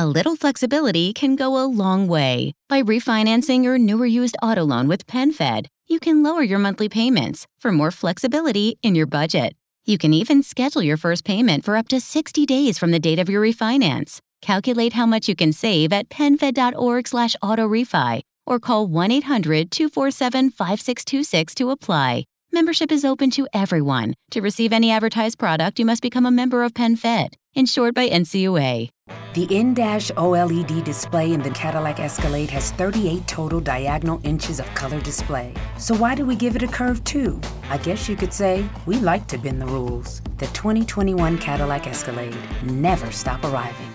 A little flexibility can go a long way. By refinancing your newer used auto loan with PenFed, you can lower your monthly payments for more flexibility in your budget. You can even schedule your first payment for up to 60 days from the date of your refinance. Calculate how much you can save at penfed.org slash autorefi or call 1-800-247-5626 to apply. Membership is open to everyone. To receive any advertised product, you must become a member of PenFed, insured by NCUA. The in-dash OLED display in the Cadillac Escalade has 38 total diagonal inches of color display. So why do we give it a curve too? I guess you could say we like to bend the rules. The 2021 Cadillac Escalade never stop arriving.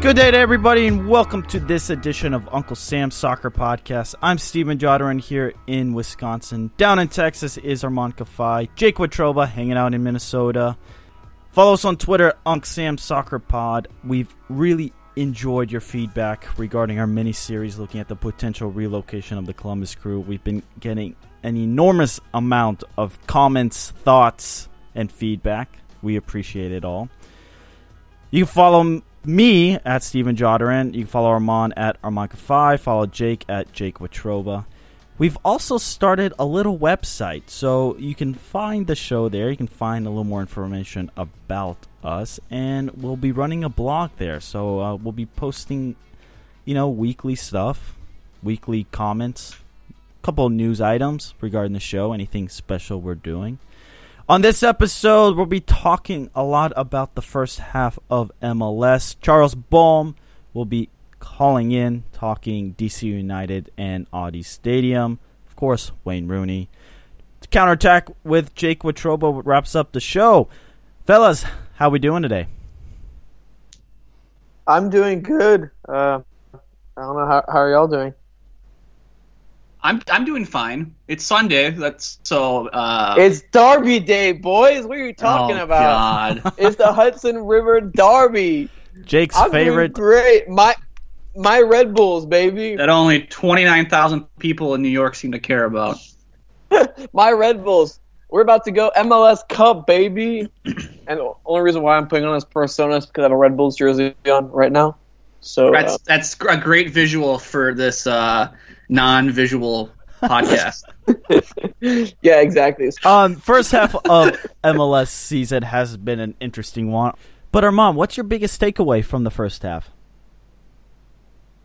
Good day to everybody, and welcome to this edition of Uncle Sam's Soccer Podcast. I'm Stephen Jodarin here in Wisconsin. Down in Texas is Armand Kafai, Jake Watroba hanging out in Minnesota. Follow us on Twitter, Uncle Sam's Soccer Pod. We've really enjoyed your feedback regarding our mini series looking at the potential relocation of the Columbus Crew. We've been getting an enormous amount of comments, thoughts, and feedback. We appreciate it all. You can follow me at Steven Jodarin. You can follow Armand at Armand5. Follow Jake at Jake Watroba. We've also started a little website, so you can find the show there. You can find a little more information about us, and we'll be running a blog there. So uh, we'll be posting, you know, weekly stuff, weekly comments, a couple news items regarding the show, anything special we're doing. On this episode, we'll be talking a lot about the first half of MLS. Charles Boehm will be calling in, talking DC United and Audi Stadium. Of course, Wayne Rooney. To counterattack with Jake Watroba wraps up the show. Fellas, how we doing today? I'm doing good. Uh, I don't know how, how are y'all doing. I'm I'm doing fine. It's Sunday. That's so. Uh, It's Derby Day, boys. What are you talking oh, about? God. It's the Hudson River Derby. Jake's I'm favorite. doing great. My my Red Bulls, baby. that only twenty nine thousand people in New York seem to care about. My Red Bulls. We're about to go MLS Cup, baby. and the only reason why I'm putting on this persona is because I have a Red Bulls jersey on right now. So That's uh, that's a great visual for this uh, non visual podcast. yeah, exactly. Um, first half of MLS season has been an interesting one. But Armand, what's your biggest takeaway from the first half?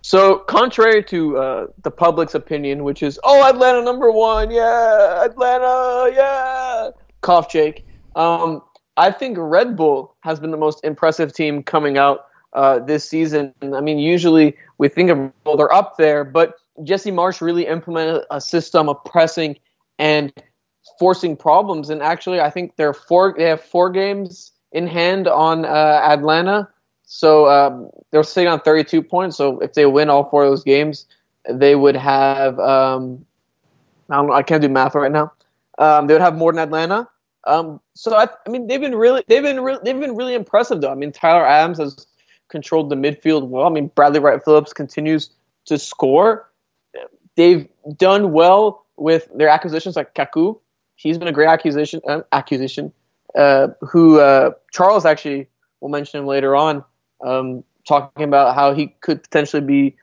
So, contrary to uh, the public's opinion, which is, oh, Atlanta number one, yeah, Atlanta, yeah, cough, Jake. Um, I think Red Bull has been the most impressive team coming out uh, this season. I mean, usually we think of well, they're up there, but Jesse Marsch really implemented a system of pressing and forcing problems. And actually, I think they're four. They have four games in hand on uh, Atlanta. So um, they're sitting on 32 points. So if they win all four of those games, they would have. Um, I don't know. I can't do math right now. Um, they would have more than Atlanta. Um, so I, I mean, they've been really, they've been, re- they've been really impressive though. I mean, Tyler Adams has controlled the midfield well. I mean, Bradley Wright Phillips continues to score. They've done well with their acquisitions, like Kaku. He's been a great acquisition. Uh, acquisition. Uh, who uh, Charles actually will mention him later on, um, talking about how he could potentially be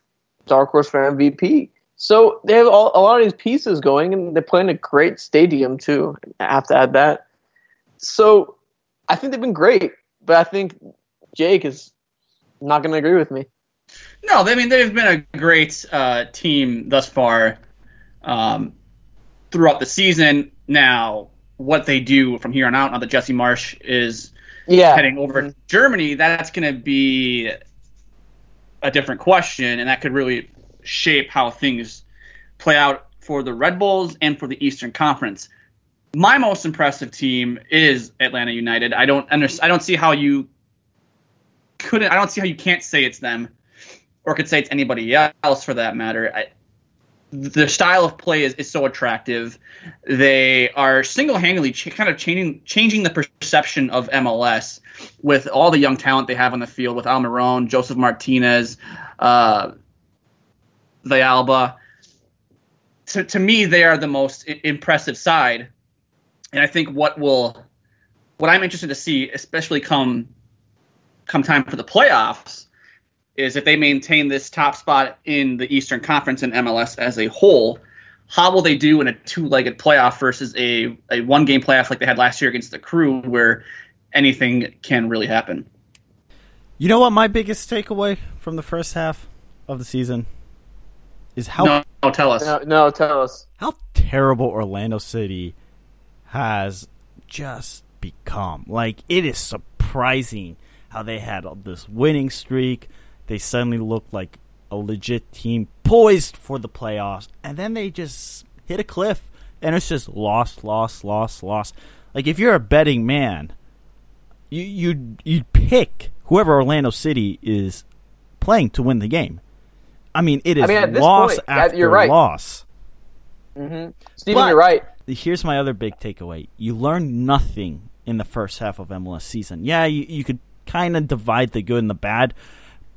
dark horse for MVP. So they have all, a lot of these pieces going, and they're playing a great stadium too. I have to add that. So I think they've been great, but I think Jake is not going to agree with me. No, I mean they've been a great uh, team thus far um, throughout the season. Now, what they do from here on out, now that Jesse Marsch is Yeah, heading over to Germany, that's going to be a different question, and that could really shape how things play out for the Red Bulls and for the Eastern Conference. my most impressive team is Atlanta United. I don't under, I don't see how you couldn't. I don't see how you can't say it's them, or could say it's anybody else for that matter. I, the style of play is, is so attractive. They are single handedly ch- kind of changing changing the perception of MLS with all the young talent they have on the field with Almiron, Josef Martinez, uh, Villalba. To, to me, they are the most I- impressive side, and I think what will what I'm interested to see, especially come come time for the playoffs, is if they maintain this top spot in the Eastern Conference and MLS as a whole, how will they do in a two-legged playoff versus a, a one-game playoff like they had last year against the Crew, where anything can really happen? You know what my biggest takeaway from the first half of the season is how no, no tell us. No, no, tell us. How terrible Orlando City has just become. Like it is surprising how they had this winning streak. They suddenly looked like a legit team poised for the playoffs, and then they just hit a cliff, and it's just lost, lost, lost, lost. Like if you're a betting man, you you you'd pick whoever Orlando City is playing to win the game. I mean, it is I mean, loss point, after you're right. loss. Mm-hmm. Steven, But- you're right. Here's my other big takeaway: you learn nothing in the first half of MLS season. Yeah, you, you could kind of divide the good and the bad,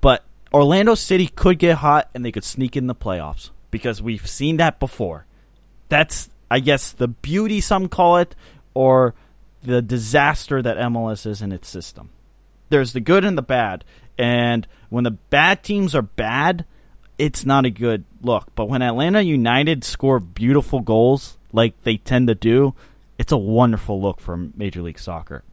but Orlando City could get hot and they could sneak in the playoffs because we've seen that before. That's, I guess, the beauty some call it, or the disaster that MLS is in its system. There's the good and the bad, and when the bad teams are bad, it's not a good look. But when Atlanta United score beautiful goals like they tend to do, it's a wonderful look for Major League Soccer.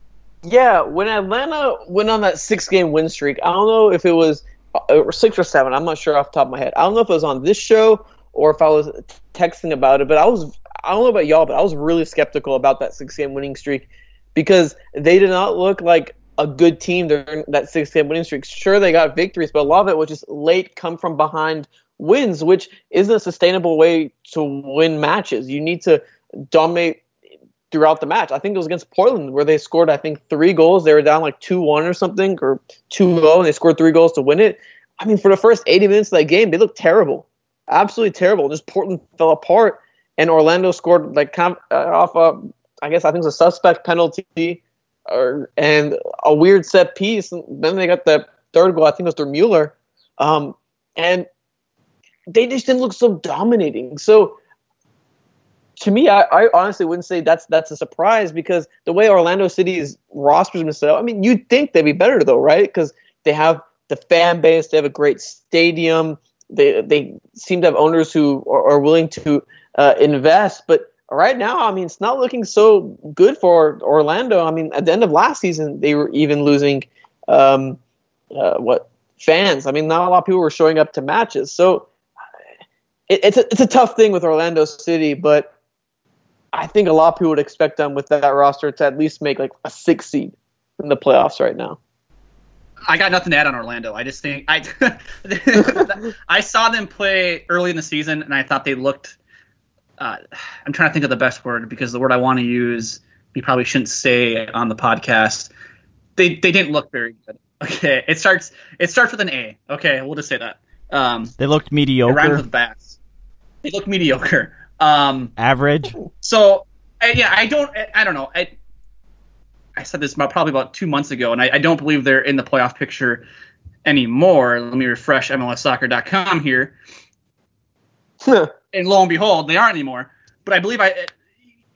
Yeah, when Atlanta went on that six game win streak, I don't know if it was uh, six or seven. I'm not sure off the top of my head. I don't know if it was on this show or if I was texting about it, but I was, I don't know about y'all, but I was really skeptical about that six game winning streak because they did not look like a good team during that six game winning streak. Sure, they got victories, but a lot of it was just late, come from behind wins, which isn't a sustainable way to win matches. You need to dominate throughout the match. I think it was against Portland where they scored, I think, three goals. They were down like 2 1 or something, or 2 0, and they scored three goals to win it. I mean, for the first 80 minutes of that game, they looked terrible. Absolutely terrible. Just Portland fell apart, and Orlando scored like of, uh, off a, I guess I think it was a suspect penalty or and a weird set piece. And then they got the third goal, I think it was through Mueller. Um, and they just didn't look so dominating. So to me, I, I honestly wouldn't say that's that's a surprise because the way Orlando City's roster's been set up, I mean, you'd think they'd be better though, right? Because they have the fan base, they have a great stadium, they they seem to have owners who are, are willing to uh, invest. But right now, I mean, it's not looking so good for Orlando. I mean, at the end of last season, they were even losing um, uh, what fans. I mean, not a lot of people were showing up to matches, so it, it's a, it's a tough thing with Orlando City, but I think a lot of people would expect them with that roster to at least make like a six seed in the playoffs right now. I got nothing to add on Orlando. I just think I I saw them play early in the season, and I thought they looked. Uh, I'm trying to think of the best word because the word I want to use we probably shouldn't say on the podcast. They they didn't look very good. Okay, it starts it starts with an A. Okay, we'll just say that. Um, They looked it rhymes mediocre, with bats. They look mediocre. Um, average. so I, yeah, I don't. I, I don't know. I I said this about probably about two months ago, and I, I don't believe they're in the playoff picture anymore. Let me refresh MLSsoccer.com here, and lo and behold, they aren't anymore. But I believe I,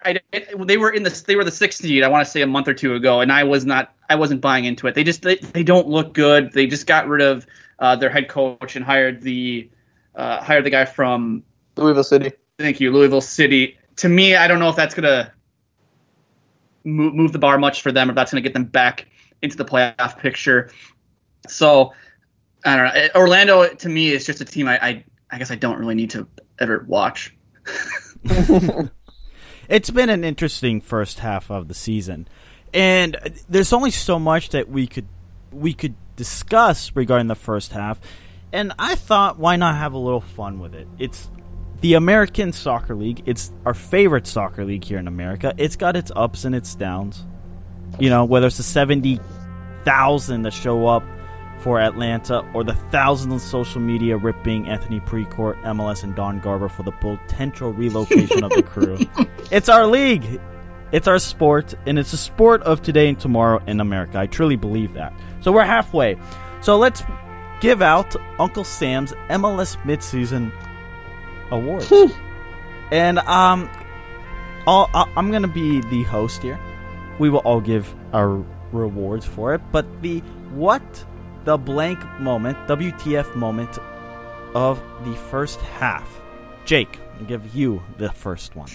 I, they were in the they were the sixth seed. I want to say a month or two ago, and I was not. I wasn't buying into it. They just they, they don't look good. They just got rid of uh, their head coach and hired the uh, hired the guy from Louisville City. Thank you, Louisville City. To me, I don't know if that's gonna move, move the bar much for them, or if that's gonna get them back into the playoff picture. So, I don't know. Eh, Orlando to me is just a team I, I, I guess I don't really need to ever watch. It's been an interesting first half of the season, and there's only so much that we could we could discuss regarding the first half. And I thought, why not have a little fun with it? It's the American Soccer League, it's our favorite soccer league here in America. It's got its ups and its downs. You know, whether it's the 70,000 that show up for Atlanta or the thousands on social media ripping Anthony Precourt, MLS, and Don Garber for the potential relocation of the crew. It's our league. It's our sport, and it's a sport of today and tomorrow in America. I truly believe that. So we're halfway. So let's give out Uncle Sam's MLS midseason awards. and um, I'll, I'm gonna be the host here. We will all give our rewards for it, but the what the blank moment, WTF moment of the first half. Jake, I'll give you the first one.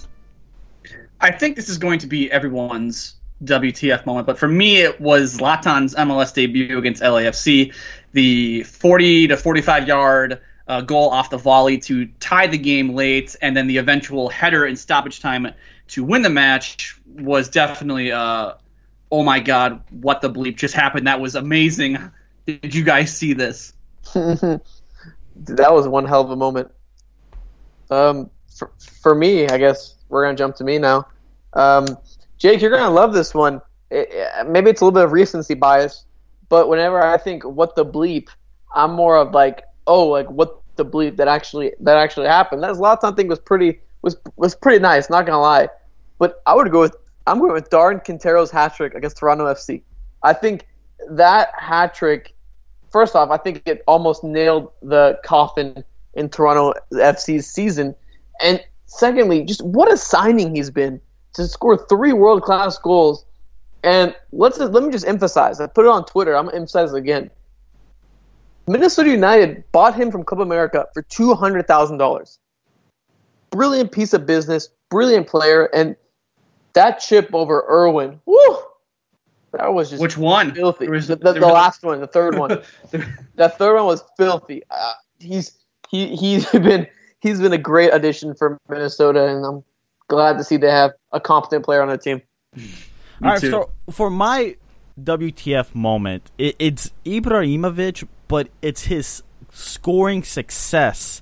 I think this is going to be everyone's WTF moment, but for me, it was Zlatan's MLS debut against LAFC. The 40 to 45 yard uh, goal off the volley to tie the game late, and then the eventual header in stoppage time to win the match was definitely, uh, oh my god, what the bleep just happened. That was amazing. Did you guys see this? that was one hell of a moment. Um, for, for me, I guess we're gonna jump to me now. Um, Jake, you're gonna love this one. It, maybe it's a little bit of recency bias, but whenever I think what the bleep, I'm more of like, oh, like what the bleep that actually that actually happened. That Zlatan thing was pretty was was pretty nice. Not gonna lie, but I would go with I'm going with Darwin Quintero's hat trick against Toronto FC. I think that hat trick, first off, I think it almost nailed the coffin in Toronto FC's season. And secondly, just what a signing he's been to score three world class goals. And let's just, let me just emphasize. I put it on Twitter. I'm emphasize again. Minnesota United bought him from Club America for two hundred thousand dollars. Brilliant piece of business, brilliant player, and that chip over Irwin, whoo, that was just which one? Filthy. Was, the, the, the last one, the third one. that third one was filthy. Uh, he's he he's been he's been a great addition for Minnesota, and I'm glad to see they have a competent player on their team. All right, so for my WTF moment, it, it's Ibrahimovic, but it's his scoring success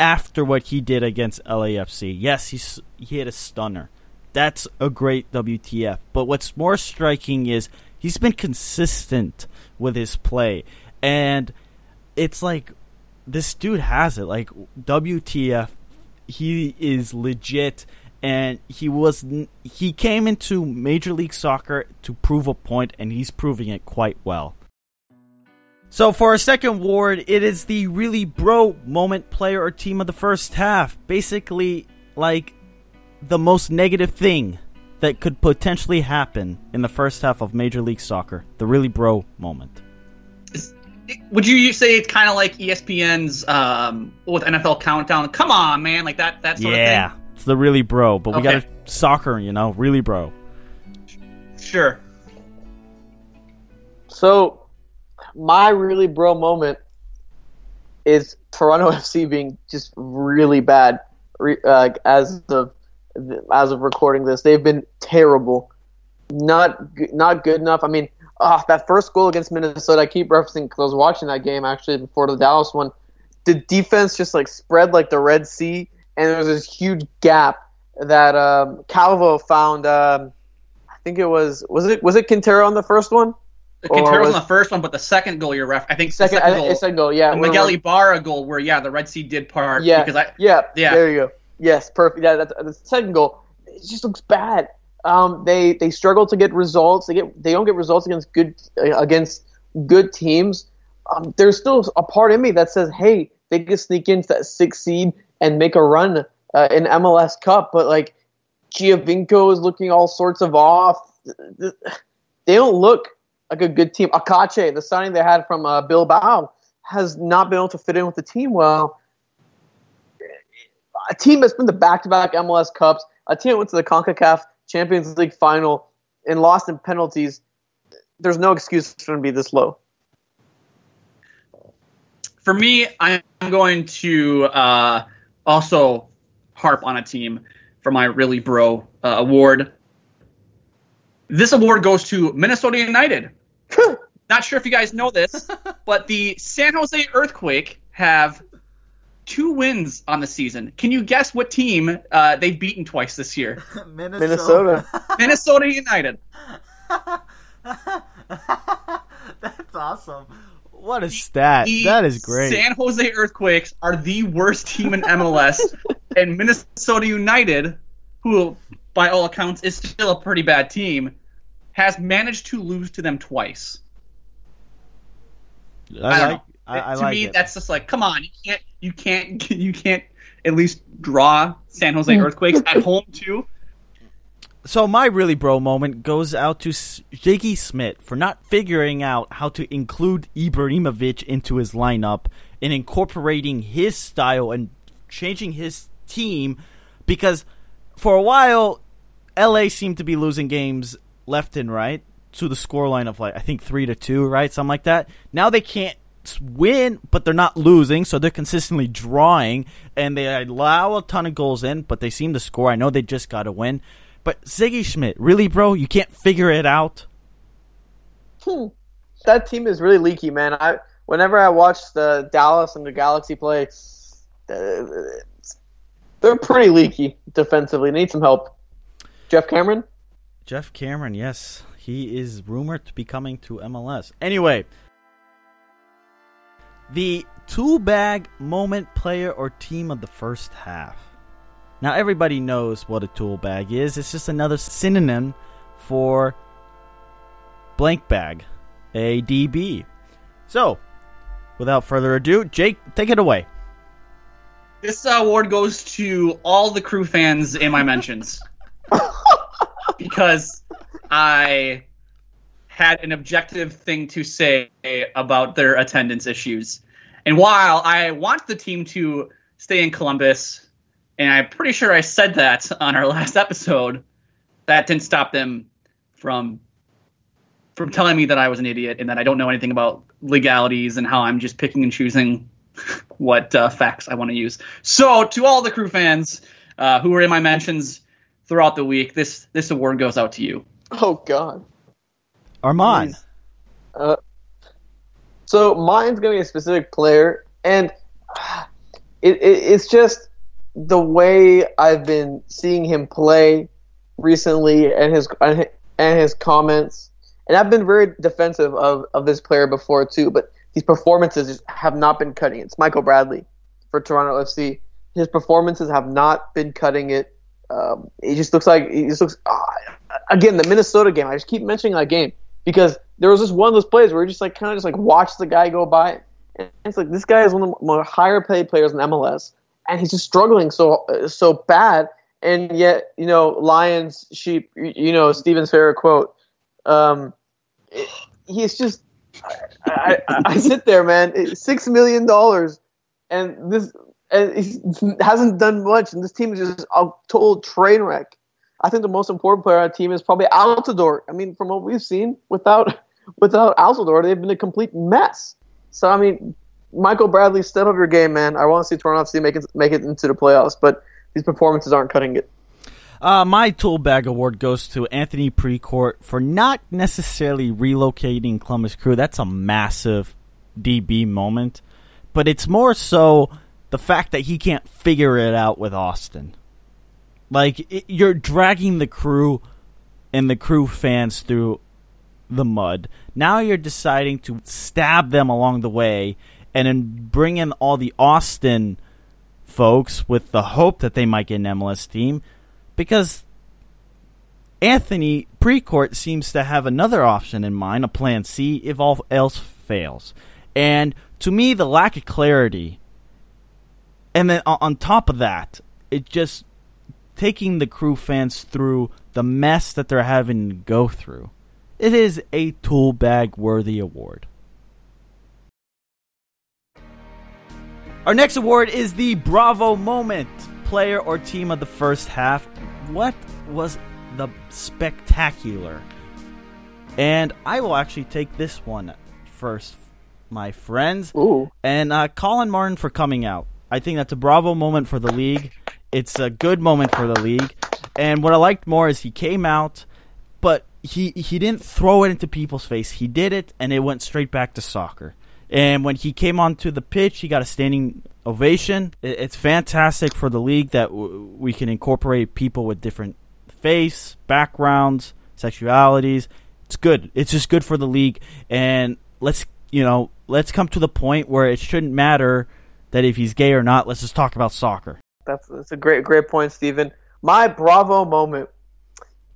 after what he did against LAFC. Yes, he's he hit a stunner. That's a great WTF. But what's more striking is he's been consistent with his play. And it's like this dude has it. Like WTF, he is legit and he was he came into Major League Soccer to prove a point and he's proving it quite well. So for our second ward, it is the really bro moment player or team of the first half. Basically, like the most negative thing that could potentially happen in the first half of Major League Soccer, the really bro moment. Would you say it's kind of like ESPN's um, with NFL Countdown? Come on, man, like that that sort yeah, of thing. it's the really bro, but we got a soccer, you know, really bro. Sure. So, my really bro moment is Toronto FC being just really bad uh, as of as of recording this. They've been terrible, not not good enough. I mean, uh, that first goal against Minnesota, I keep referencing because I was watching that game actually before the Dallas one. The defense just like spread like the Red Sea, and there was this huge gap that um, Calvo found. Um, I think it was was it was it Quintero on the first one? Quintero's on the first one, but the second goal you're ref. I think second, second goal, second goal, yeah. The Miguel Ibarra goal, where yeah, the Red Sea did part. Yeah, because I yeah, yeah. There you go. Yes, perfect. Yeah, that's the second goal. It just looks bad. Um, they they struggle to get results. They get they don't get results against good uh, against good teams. Um, there's still a part in me that says, hey, they could sneak into that six seed and make a run uh, in MLS Cup. But like Giovinco is looking all sorts of off. They don't look like a good team. Aketxe, the signing they had from uh, Bilbao, has not been able to fit in with the team well a team that's been the back-to-back MLS Cups, a team that went to the CONCACAF Champions League final and lost in penalties. There's no excuse for them to be this low. For me, I'm going to uh, also harp on a team for my really bro uh, award. This award goes to Minnesota United. Not sure if you guys know this, but the San Jose Earthquake have two wins on the season. Can you guess what team uh, they've beaten twice this year? Minnesota. Minnesota United. That's awesome. What a stat. The that is great. San Jose Earthquakes are the worst team in MLS, and Minnesota United, who by all accounts is still a pretty bad team, has managed to lose to them twice. I, I, don't like. I, I to like me, it. that's just like, come on, you can't, you can't, you can't at least draw San Jose. Earthquakes at home too. So my really bro moment goes out to S- Sigi Schmid for not figuring out how to include Ibrahimovic into his lineup and incorporating his style and changing his team because for a while LA seemed to be losing games left and right to the scoreline of like I think 3 to 2, right? Something like that. Now they can't win, but they're not losing, so they're consistently drawing and they allow a ton of goals in, but they seem to score. I know they just got to win. But Sigi Schmid, really, bro? You can't figure it out? Hmm. That team is really leaky, man. I whenever I watch the Dallas and the Galaxy play, uh, they're pretty leaky defensively. Need some help. Geoff Cameron. Geoff Cameron, yes. He is rumored to be coming to MLS. Anyway, the tool bag moment player or team of the first half. Now, everybody knows what a tool bag is. It's just another synonym for blank bag, a DB. So, without further ado, Jake, take it away. This uh, award goes to all the crew fans in my mentions because I had an objective thing to say about their attendance issues. And while I want the team to stay in Columbus, and I'm pretty sure I said that on our last episode, that didn't stop them from from telling me that I was an idiot and that I don't know anything about legalities and how I'm just picking and choosing what uh, facts I want to use. So, to all the crew fans uh, who were in my mentions throughout the week, this this award goes out to you. Oh God. Armand. Jeez. Uh, so mine's gonna be a specific player, and it, it, it's just the way I've been seeing him play recently, and his and his, comments. And I've been very defensive of, of this player before too, but these performances have not been cutting it. It's Michael Bradley for Toronto FC. His performances have not been cutting it. Um, he just looks like he just looks. ah, again, the Minnesota game. I just keep mentioning that game because there was just one of those plays where you just like kind of just like watch the guy go by, and it's like this guy is one of the higher paid players in MLS, and he's just struggling so so bad, and yet you know Lions sheep. You you know Steven's favorite quote. Um, he's just. I, I, I sit there, man. Six million dollars, and this and he hasn't done much, and this team is just a total train wreck. I think the most important player on our team is probably Altidore. I mean, from what we've seen, without without Altidore, they've been a complete mess. So I mean, Michael Bradley, step up your game, man. I want to see Toronto FC make it make it into the playoffs, but these performances aren't cutting it. Uh, my tool bag award goes to Anthony Precourt for not necessarily relocating Columbus Crew. That's a massive DB moment, but it's more so the fact that he can't figure it out with Austin. Like it, you're dragging the crew and the crew fans through the mud. Now you're deciding to stab them along the way and then bring in all the Austin folks with the hope that they might get an MLS team because Anthony Precourt seems to have another option in mind, a plan C, if all else fails. And to me, the lack of clarity, and then on- top of that, it just taking the crew fans through the mess that they're having to go through. It is a tool bag worthy award. Our next award is the Bravo Moment player or team of the first half. What was the spectacular? And I will actually take this one first, my friends. Ooh. And uh, Collin Martin for coming out. I think that's a bravo moment for the league. It's a good moment for the league. And what I liked more is he came out, but he he didn't throw it into people's face. He did it, and it went straight back to soccer. And when he came onto the pitch, he got a standing ovation. It's fantastic for the league that we can incorporate people with different face, backgrounds, sexualities. It's good. It's just good for the league. And let's, you know, let's come to the point where it shouldn't matter that if he's gay or not. Let's just talk about soccer. That's, that's a great, great point, Stephen. My bravo moment.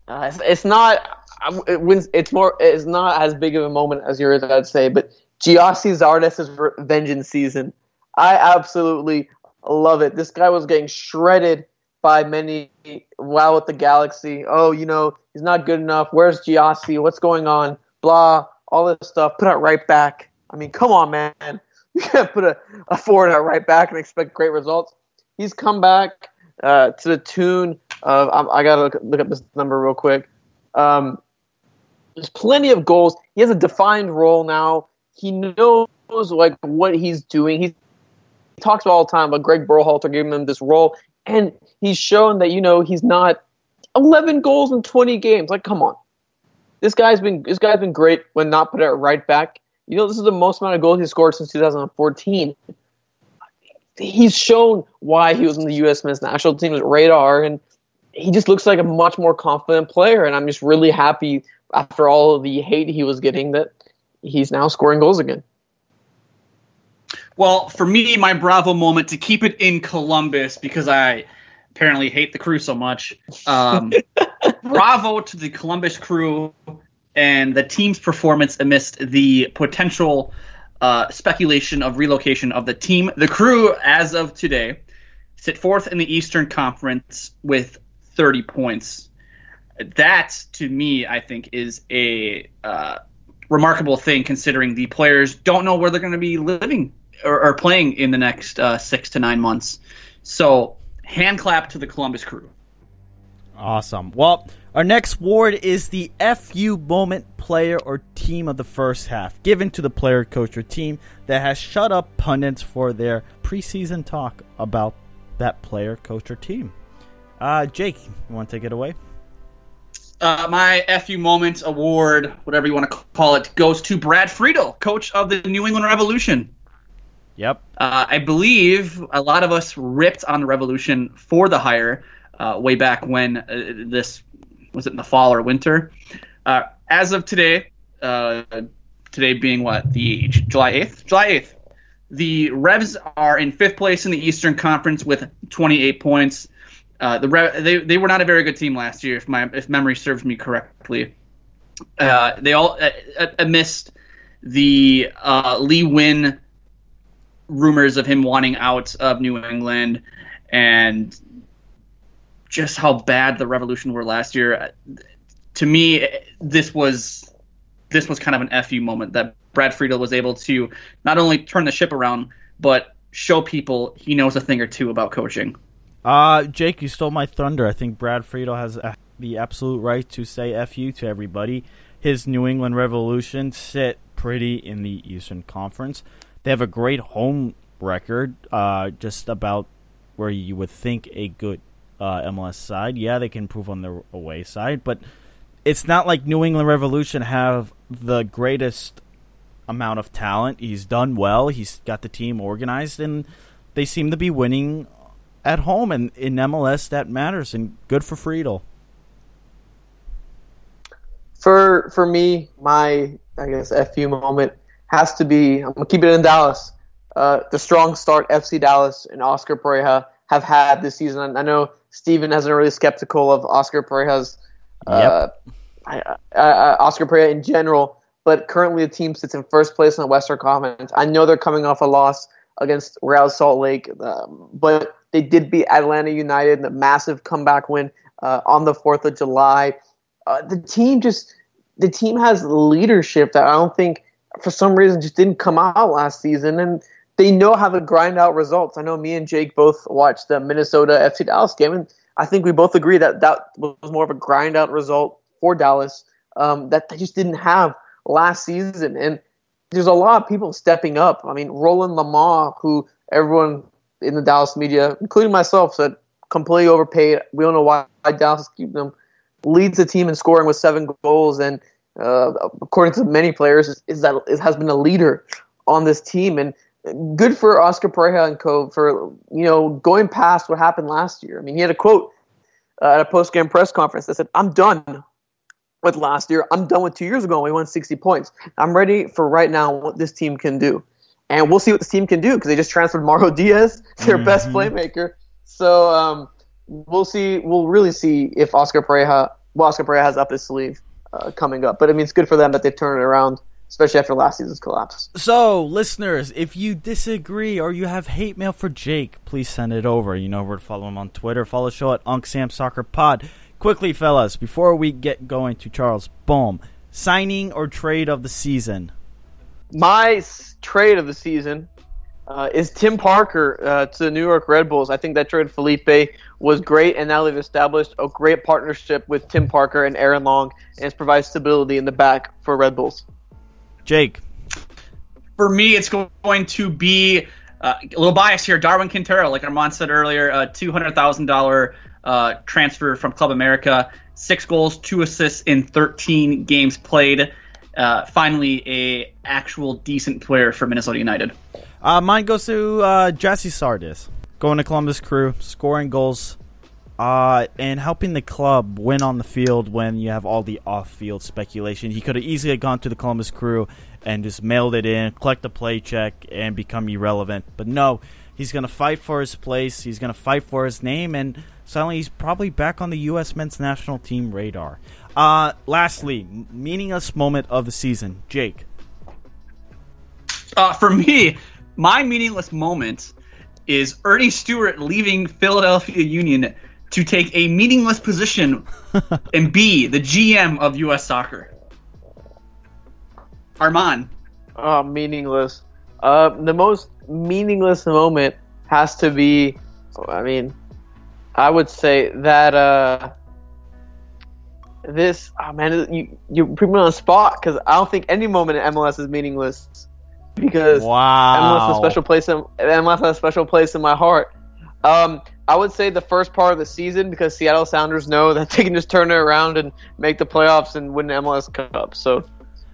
Uh, it's, it's, not. It it's more. It's not as big of a moment as yours, I'd say. But Gyasi Zardes' vengeance season. I absolutely love it. This guy was getting shredded by many wow at the galaxy. Oh, you know, he's not good enough. Where's Gyasi? What's going on? Blah, all this stuff. Put it right back. I mean, come on, man. Can't put a, a forward at right back and expect great results. He's come back uh, to the tune of, um, I got to look, look, up this number real quick. Um, there's plenty of goals. He has a defined role now. He knows like what he's doing. He's, he talks all the time about Greg Berhalter giving him this role, and he's shown that you know he's not 11 goals in 20 games. Like, come on, this guy's been this guy's been great when not put it right back. You know, this is the most amount of goals he's scored since 2014. He's shown why he was in the U.S. men's national team's radar, and he just looks like a much more confident player. And I'm just really happy after all of the hate he was getting that he's now scoring goals again. Well, for me, my Bravo moment to keep it in Columbus because I apparently hate the crew so much. Um, bravo to the Columbus crew and the team's performance amidst the potential uh, speculation of relocation of the team. The crew, as of today, sit fourth in the Eastern Conference with 30 points. That, to me, I think, is a uh, remarkable thing considering the players don't know where they're going to be living or, or, playing in the next uh, six to nine months. So, hand clap to the Columbus crew. Awesome. Well, our next award is the FU Moment Player or Team of the First Half, given to the player, coach, or team that has shut up pundits for their preseason talk about that player, coach, or team. Uh, Jake, you want to take it away? Uh, my FU Moment Award, whatever you want to call it, goes to Brad Friedel, coach of the New England Revolution. Yep. Uh, I believe a lot of us ripped on the Revolution for the hire uh, way back when uh, this was it in the fall or winter. Uh, as of today, uh, today being what the July eighth, July eighth, the Revs are in fifth place in the Eastern Conference with 28 points. Uh, the Rev, they they were not a very good team last year, if my if memory serves me correctly. they all missed the Lee Nguyen rumors of him wanting out of New England and just how bad the Revolution were last year. To me, this was this was kind of an fu moment that Brad Friedel was able to not only turn the ship around, but show people he knows a thing or two about coaching. Uh, Jake, you stole my thunder. I think Brad Friedel has the absolute right to say fu to everybody. His New England Revolution sit pretty in the Eastern Conference. They have a great home record, uh, just about where you would think a good uh, MLS side. Yeah, they can improve on the away side, but it's not like New England Revolution have the greatest amount of talent. He's done well. He's got the team organized, and they seem to be winning at home. And in MLS, that matters. And good for Friedel. For for me, my I guess fu moment has to be. I'm gonna keep it in Dallas. Uh, the strong start FC Dallas and Oscar Pareja have had this season. I know Steven hasn't really skeptical of Oscar Pareja's uh, yep. Oscar Pareja in general, but currently the team sits in first place in the Western Conference. I know they're coming off a loss against Real Salt Lake, um, but they did beat Atlanta United in a massive comeback win uh, on the Fourth of July. Uh, the team just the team has leadership that I don't think for some reason just didn't come out last season, and they know how to grind out results. I know me and Jake both watched the Minnesota FC Dallas game, and I think we both agree that that was more of a grind out result for Dallas um, that they just didn't have last season. And there's a lot of people stepping up. I mean, Roland Lamah, who everyone in the Dallas media, including myself, said completely overpaid. We don't know why Dallas is keeping them. Leads the team in scoring with seven goals, and uh, according to many players, is, is that it has been a leader on this team, and good for Oscar Pareja and co for you know going past what happened last year. I mean, he had a quote uh, at a post game press conference that said, "I'm done with last year. I'm done with two years ago. when We won 60 points. I'm ready for right now what this team can do." And we'll see what this team can do because they just transferred Mauro Diaz, their mm-hmm. best playmaker. So um, we'll see. We'll really see if Oscar Pareja, well, Oscar Pareja has up his sleeve uh, coming up. But I mean, it's good for them that they've turned it around especially after last season's collapse. So, listeners, if you disagree or you have hate mail for Jake, please send it over. You know where to follow him on Twitter. Follow the show at Unc Sam Soccer Pod. Quickly, fellas, before we get going to Charles Boehm, signing or trade of the season? My s- trade of the season uh, is Tim Parker uh, to the New York Red Bulls. I think that trade Felipe was great, and now they've established a great partnership with Tim Parker and Aaron Long, and it's provided stability in the back for Red Bulls. Jake. For me, it's going to be uh, a little bias here. Darwin Quintero, like Armand said earlier, a two hundred thousand dollar uh, transfer from Club America, six goals, two assists in thirteen games played. Uh, finally, a actual decent player for Minnesota United. Uh, mine goes to uh, Gyasi Zardes, going to Columbus Crew, scoring goals, uh, and helping the club win on the field when you have all the off-field speculation. He could have easily gone to the Columbus Crew and just mailed it in, collect a play check, and become irrelevant. But no, he's going to fight for his place. He's going to fight for his name, and suddenly he's probably back on the U.S. men's national team radar. Uh, lastly, meaningless moment of the season, Jake. Uh, for me, my meaningless moment is Earnie Stewart leaving Philadelphia Union to take a meaningless position and be the GM of U.S. Soccer? Armand. Oh, meaningless. Uh, the most meaningless moment has to be, I mean, I would say that uh, this, oh man, you, you put me on the spot because I don't think any moment in MLS is meaningless because wow. MLS has a special place in MLS has a special place in my heart. Um, I would say the first part of the season because Seattle Sounders know that they can just turn it around and make the playoffs and win the MLS Cup. So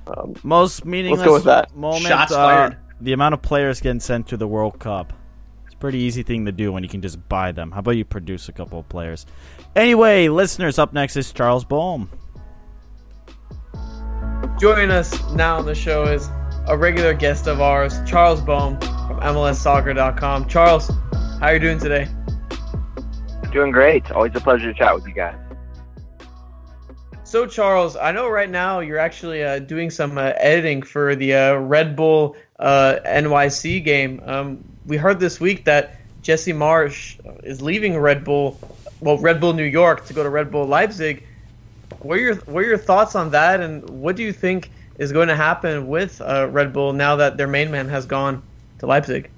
um, most meaningless let's go with that. moment. Shots uh, fired. The amount of players getting sent to the World Cup. It's a pretty easy thing to do when you can just buy them. How about you produce a couple of players? Anyway, listeners, up next is Charles Boehm. Joining us now on the show is a regular guest of ours, Charles Boehm from MLSsoccer.com. Charles, how are you doing today? Doing great. Always a pleasure to chat with you guys. So, Charles, I know right now you're actually uh, doing some uh, editing for the uh, Red Bull uh, NYC game. Um, we heard this week that Jesse Marsch is leaving Red Bull, well, Red Bull New York to go to Red Bull Leipzig. What are your What are your thoughts on that, and what do you think is going to happen with uh, Red Bull now that their main man has gone to Leipzig?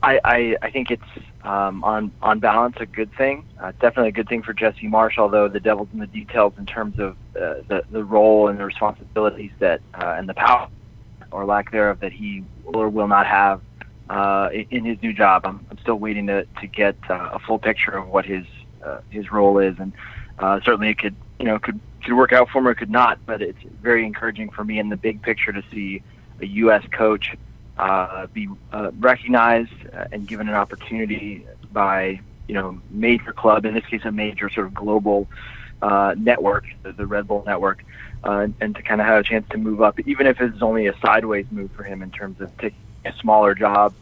I, I, I think it's um, on on balance a good thing. Uh, definitely a good thing for Jesse Marsch, although the devil's in the details in terms of uh, the the role and the responsibilities that uh, and the power or lack thereof that he will or will not have uh, in, in his new job. I'm, I'm still waiting to to get uh, a full picture of what his uh, his role is, and certainly it could you know could could work out for him or could not. But it's very encouraging for me in the big picture to see a U.S. coach uh, be uh, recognized uh, and given an opportunity by you know major club, in this case a major sort of global uh, network, the, Red Bull network, uh, and to kind of have a chance to move up, even if it's only a sideways move for him in terms of taking a smaller job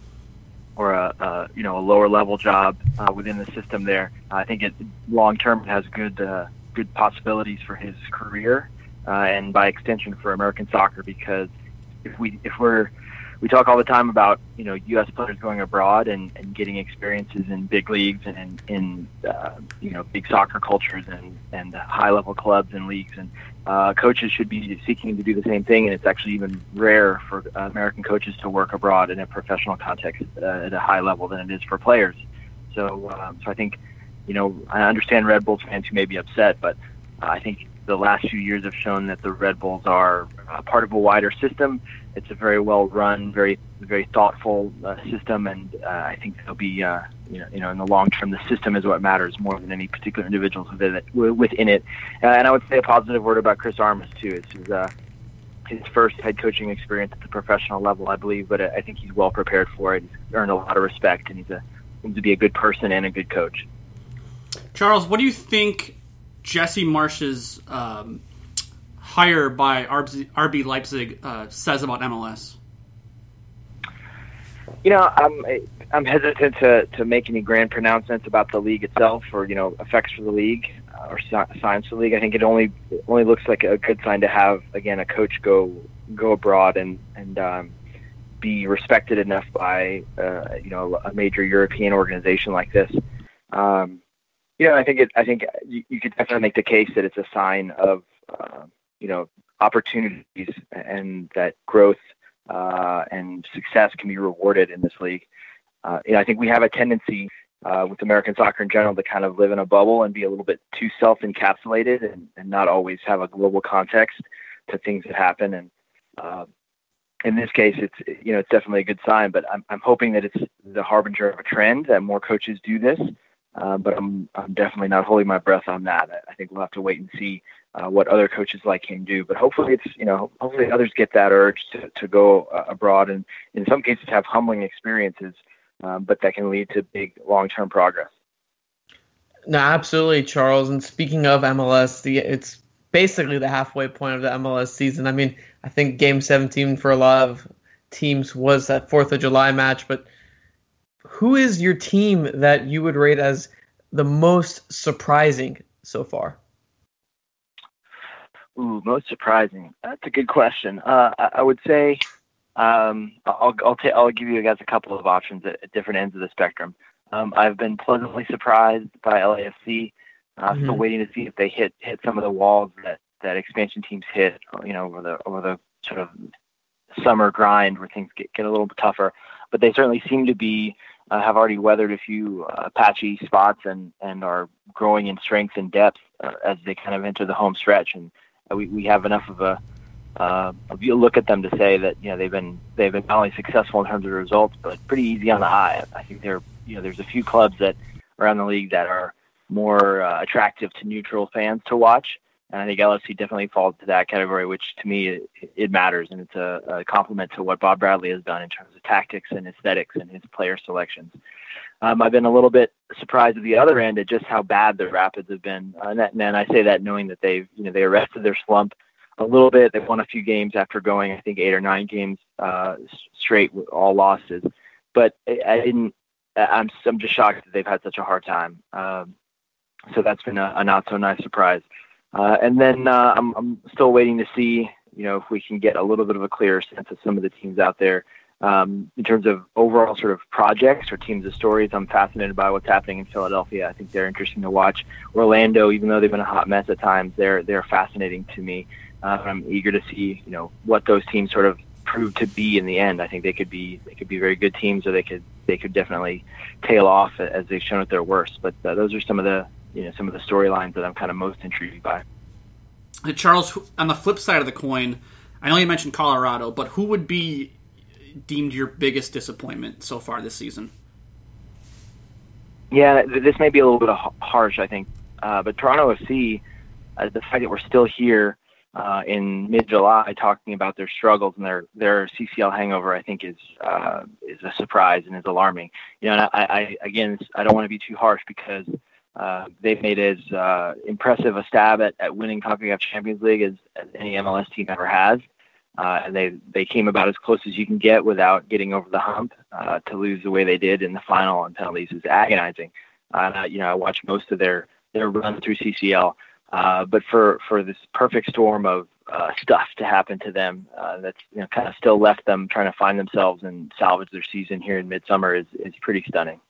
or a, a you know a lower level job uh, within the system. There, I think it long term has good good possibilities for his career and by extension for American soccer because if we if we're we talk all the time about you know U.S. players going abroad and, and getting experiences in big leagues and in, in uh, you know big soccer cultures and and high level clubs and leagues and uh, coaches should be seeking to do the same thing and it's actually even rare for uh, American coaches to work abroad in a professional context uh, at a high level than it is for players. So um, so I think you know I understand Red Bulls fans who may be upset, but I think the last few years have shown that the Red Bulls are uh, part of a wider system. It's a very well run, very very thoughtful uh, system, and uh, I think they'll be uh, you know you know in the long term the system is what matters more than any particular individuals within it. Within it. Uh, and I would say a positive word about Chris Armas too. It's, uh, his first head coaching experience at the professional level, I believe, but I think he's well prepared for it. He's earned a lot of respect, and he's a seems to be a good person and a good coach. Charles, what do you think Jesse Marsch's um, hire by RB Leipzig uh, says about MLS? You know, I'm I'm hesitant to, to make any grand pronouncements about the league itself or you know effects for the league uh, or signs for the league. I think it only only looks like a good sign to have again a coach go go abroad and and um, be respected enough by uh, you know a major European organization like this. Um, you know, I think it. I think you, you could definitely make the case that it's a sign of uh, you know opportunities and that growth uh, and success can be rewarded in this league. Uh, you know, I think we have a tendency uh, with American soccer in general to kind of live in a bubble and be a little bit too self-encapsulated and, and not always have a global context to things that happen. And uh, in this case, it's you know it's definitely a good sign. But I'm I'm hoping that it's the harbinger of a trend that more coaches do this. Uh, but I'm I'm definitely not holding my breath on that. I think we'll have to wait and see uh, what other coaches like him do. But hopefully, it's you know hopefully others get that urge to to go uh, abroad and in some cases have humbling experiences, um, but that can lead to big long term progress. No, absolutely, Charles. And speaking of MLS, the it's basically the halfway point of the MLS season. I mean, I think Game 17 for a lot of teams was that Fourth of July match, but who is your team that you would rate as the most surprising so far? Ooh, most surprising. That's a good question. Uh, I, I, would say um, I'll I'll, ta- I'll give you guys a couple of options at, at different ends of the spectrum. Um, I've been pleasantly surprised by LAFC. Uh, mm-hmm. Still waiting to see if they hit hit some of the walls that, that expansion teams hit. You know, over the over the sort of summer grind where things get, get a little tougher. But they certainly seem to be uh, have already weathered a few uh, patchy spots and, and are growing in strength and depth uh, as they kind of enter the home stretch. And uh, we, we have enough of a uh, you look at them to say that you know they've been they've been not only successful in terms of results, but pretty easy on the eye. I think they're you know there's a few clubs that around the league that are more uh, attractive to neutral fans to watch. And I think LFC definitely falls to that category, which to me it, it matters, and it's a, a compliment to what Bob Bradley has done in terms of tactics and aesthetics and his player selections. Um, I've been a little bit surprised at the other end at just how bad the Rapids have been, uh, and, that, and I say that knowing that they've you know they arrested their slump a little bit. They've won a few games after going I think eight or nine games uh, straight with all losses, but I, I didn't. I'm I'm just shocked that they've had such a hard time. Um, so that's been a, a not so nice surprise. Uh, and then uh, I'm, I'm still waiting to see, you know, if we can get a little bit of a clearer sense of some of the teams out there um, in terms of overall sort of projects or teams of stories. I'm fascinated by what's happening in Philadelphia. I think they're interesting to watch. Orlando, even though they've been a hot mess at times, they're they're fascinating to me. Uh, I'm eager to see, you know, what those teams sort of prove to be in the end. I think they could be they could be very good teams, or they could they could definitely tail off as they've shown at their worst. But uh, those are some of the you know some of the storylines that I'm kind of most intrigued by. Charles, on the flip side of the coin, I know you mentioned Colorado, but who would be deemed your biggest disappointment so far this season? Yeah, this may be a little bit harsh, I think, uh, but Toronto FC, uh, the fact that we're still here uh, in mid-July talking about their struggles and their their CCL hangover, I think is uh, is a surprise and is alarming. You know, I, I again, I don't want to be too harsh because uh, they've made as uh, impressive a stab at, at winning CONCACAF Champions League as, as any MLS team ever has. Uh, and they they came about as close as you can get without getting over the hump. Uh, to lose the way they did in the final on penalties is agonizing. Uh, you know, I watched most of their their run through CCL. Uh, but for for this perfect storm of uh, stuff to happen to them, uh, that's you know kind of still left them trying to find themselves and salvage their season here in midsummer is is pretty stunning.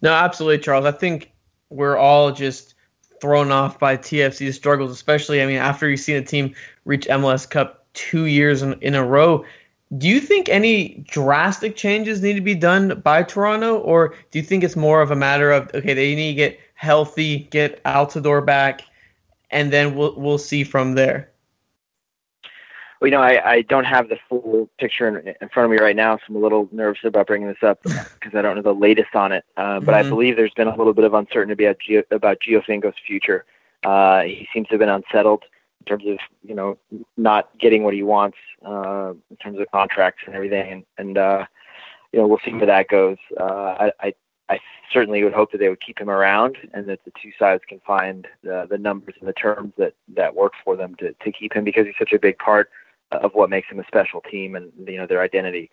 No, absolutely, Charles. I think we're all just thrown off by TFC's struggles, especially, I mean, after you've seen a team reach MLS Cup two years in, in a row. Do you think any drastic changes need to be done by Toronto, or do you think it's more of a matter of okay, they need to get healthy, get Altidore back, and then we'll we'll see from there? You know, I, I don't have the full picture in, in front of me right now, so I'm a little nervous about bringing this up because I don't know the latest on it. Uh, but mm-hmm. I believe there's been a little bit of uncertainty about Gio, about Giovinco's future. Uh, he seems to have been unsettled in terms of you know not getting what he wants uh, in terms of contracts and everything, and, and uh, you know we'll see where that goes. Uh, I, I I certainly would hope that they would keep him around and that the two sides can find the, the numbers and the terms that, that work for them to, to keep him because he's such a big part of what makes them a special team and you know their identity.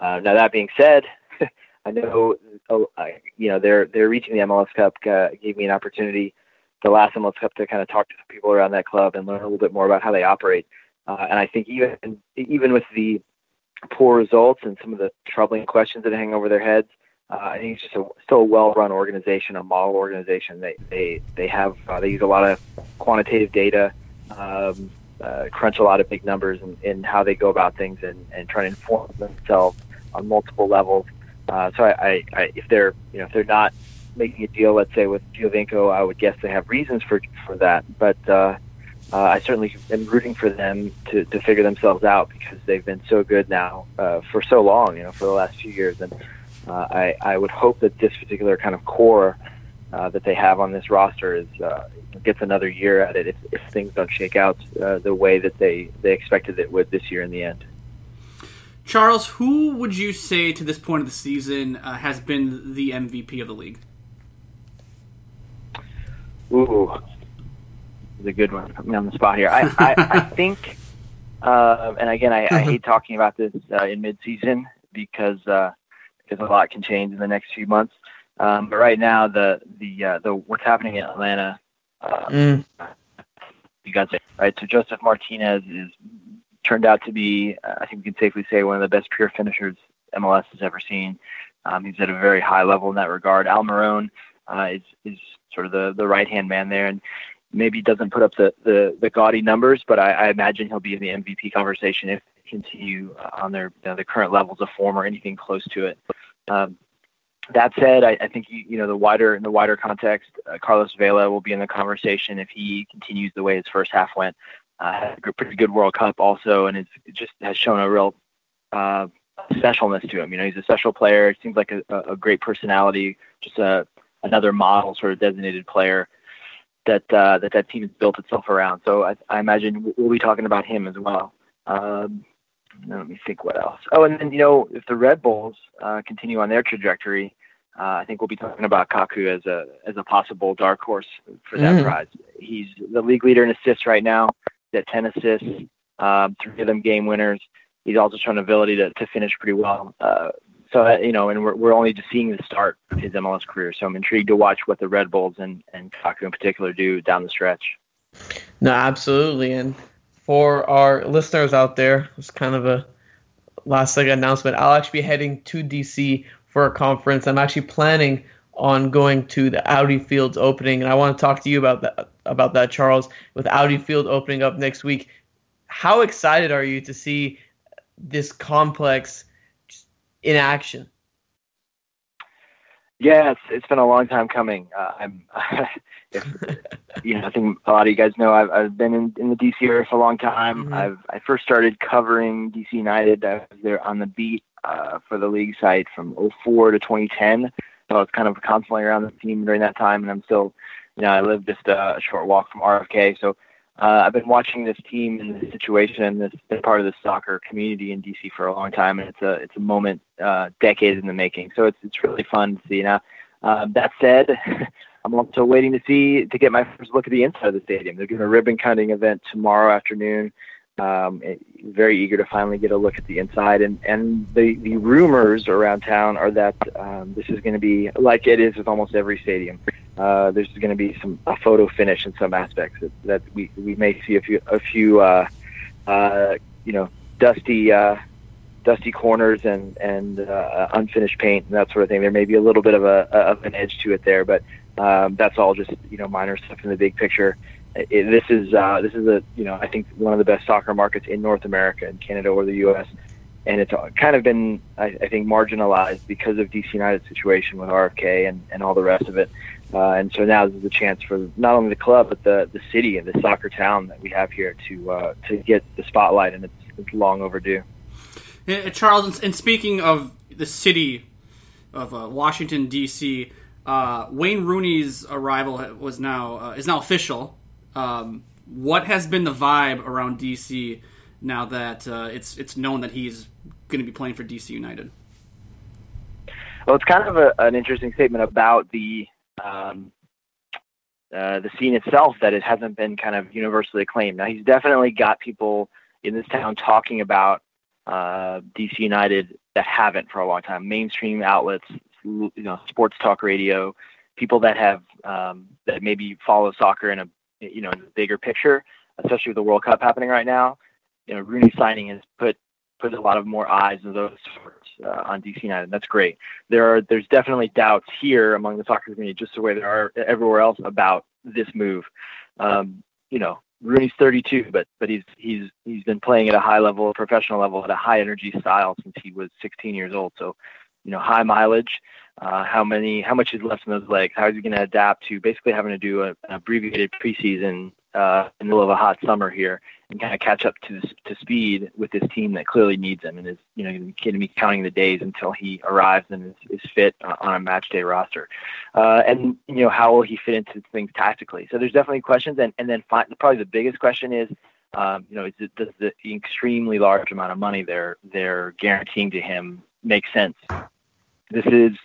Uh, now that being said, I know oh, you know they're they're reaching the MLS Cup uh, gave me an opportunity the last MLS Cup to kind of talk to some people around that club and learn a little bit more about how they operate. Uh, and I think even even with the poor results and some of the troubling questions that hang over their heads, uh, I think it's just a, still a well-run organization, a model organization. They they they have uh, they use a lot of quantitative data, um, uh, crunch a lot of big numbers in, in how they go about things, and, and try to inform themselves on multiple levels. Uh, so I, I, I, if they're you know if they're not making a deal, let's say with Giovinco, I would guess they have reasons for for that. But uh, uh, I certainly am rooting for them to, to figure themselves out because they've been so good now uh, for so long, you know, for the last few years, and uh, I, I would hope that this particular kind of core uh, that they have on this roster is uh, gets another year at it if, if things don't shake out uh, the way that they, they expected it would this year in the end. Charles, who would you say to this point of the season uh, has been the MVP of the league? Ooh, is a good one. Put me on the spot here. I, I, I think, uh, and again, I, I hate talking about this uh, in midseason because uh, because a lot can change in the next few months. Um, but right now, the the uh, the what's happening in Atlanta, uh, mm. you got it right. So Josef Martinez is turned out to be, uh, I think we can safely say, one of the best pure finishers MLS has ever seen. Um, he's at a very high level in that regard. Almiron uh, is is sort of the the right hand man there, and maybe doesn't put up the, the, the gaudy numbers, but I, I imagine he'll be in the MVP conversation if continue on their you know, the current levels of form or anything close to it. Um, that said, I, I think you, know the wider in the wider context, uh, Carlos Vela will be in the conversation if he continues the way his first half went. Uh, had a pretty good World Cup also, and it's, it just has shown a real uh, specialness to him. You know, he's a special player. It seems like a, a great personality, just a another model sort of designated player that uh, that that team has built itself around. So I, I imagine we'll be talking about him as well. Um, let me think what else. Oh, and then you know if the Red Bulls uh, continue on their trajectory, uh, I think we'll be talking about Kaku as a as a possible dark horse for that mm. prize. He's the league leader in assists right now. He's at ten assists, um, three of them game winners. He's also shown ability to, to finish pretty well. Uh, so uh, you know, and we're we're only just seeing the start of his MLS career. So I'm intrigued to watch what the Red Bulls and and Kaku in particular do down the stretch. No, absolutely, and for our listeners out there, it's kind of a last second announcement. I'll actually be heading to DC for a conference. I'm actually planning on going to the Audi Fields opening, and I want to talk to you about that about that, Charles. With Audi Field opening up next week, how excited are you to see this complex in action? Yeah, it's, it's been a long time coming. Uh, I'm, if, you know, I think a lot of you guys know I've, I've been in, in the DC area for a long time. Mm-hmm. I've I first started covering DC United. I was there on the beat uh, for the league site from 04 to 2010. So I was kind of constantly around the team during that time, and I'm still, you know, I live just a, a short walk from RFK. So uh, I've been watching this team and this situation and this been part of the soccer community in DC for a long time, and it's a it's a moment, uh, decades in the making. So it's it's really fun to see. Now, uh, that said, I'm also waiting to see to get my first look at the inside of the stadium. They're doing a ribbon cutting event tomorrow afternoon. Um, very eager to finally get a look at the inside, and and the the rumors around town are that um, this is going to be like it is with almost every stadium uh, there's going to be some a photo finish in some aspects that, that we we may see a few a few uh, uh, you know dusty uh, dusty corners and and uh, unfinished paint and that sort of thing. There may be a little bit of a of an edge to it there, but um, that's all just you know minor stuff in the big picture. It, this is uh, this is a you know I think one of the best soccer markets in North America in Canada or the U.S. And it's kind of been, I, I think, marginalized because of DC United's situation with RFK and, and all the rest of it. Uh, and so now this is a chance for not only the club but the the city and the soccer town that we have here to uh, to get the spotlight, and it's, it's long overdue. Uh, Charles, and speaking of the city of uh, Washington D.C., uh, Wayne Rooney's arrival was now uh, is now official. Um, What has been the vibe around DC now that uh, it's it's known that he's going to be playing for DC United? Well, it's kind of a, an interesting statement about the um, uh, the scene itself that it hasn't been kind of universally acclaimed. Now he's definitely got people in this town talking about uh, DC United that haven't for a long time. Mainstream outlets, you know, sports talk radio, people that have um, that maybe follow soccer in a you know in bigger picture, especially with the World Cup happening right now. You know, Rooney signing has put put a lot of more eyes of those uh, on DC United. That's great. There are there's definitely doubts here among the soccer community, just the way there are everywhere else about this move. Um, you know, Rooney's 32, but but he's he's he's been playing at a high level, professional level, at a high energy style since he was 16 years old. So, you know, high mileage. Uh, how many, how much is left in those legs? How is he going to adapt to basically having to do a, an abbreviated preseason uh, in the middle of a hot summer here and kind of catch up to to speed with this team that clearly needs him and is you know going to be counting the days until he arrives and is, is fit on a match day roster. Uh, and you know how will he fit into things tactically? So there's definitely questions. And and then fi- probably the biggest question is. Um, you know, is it, does the extremely large amount of money they're they're guaranteeing to him make sense? This is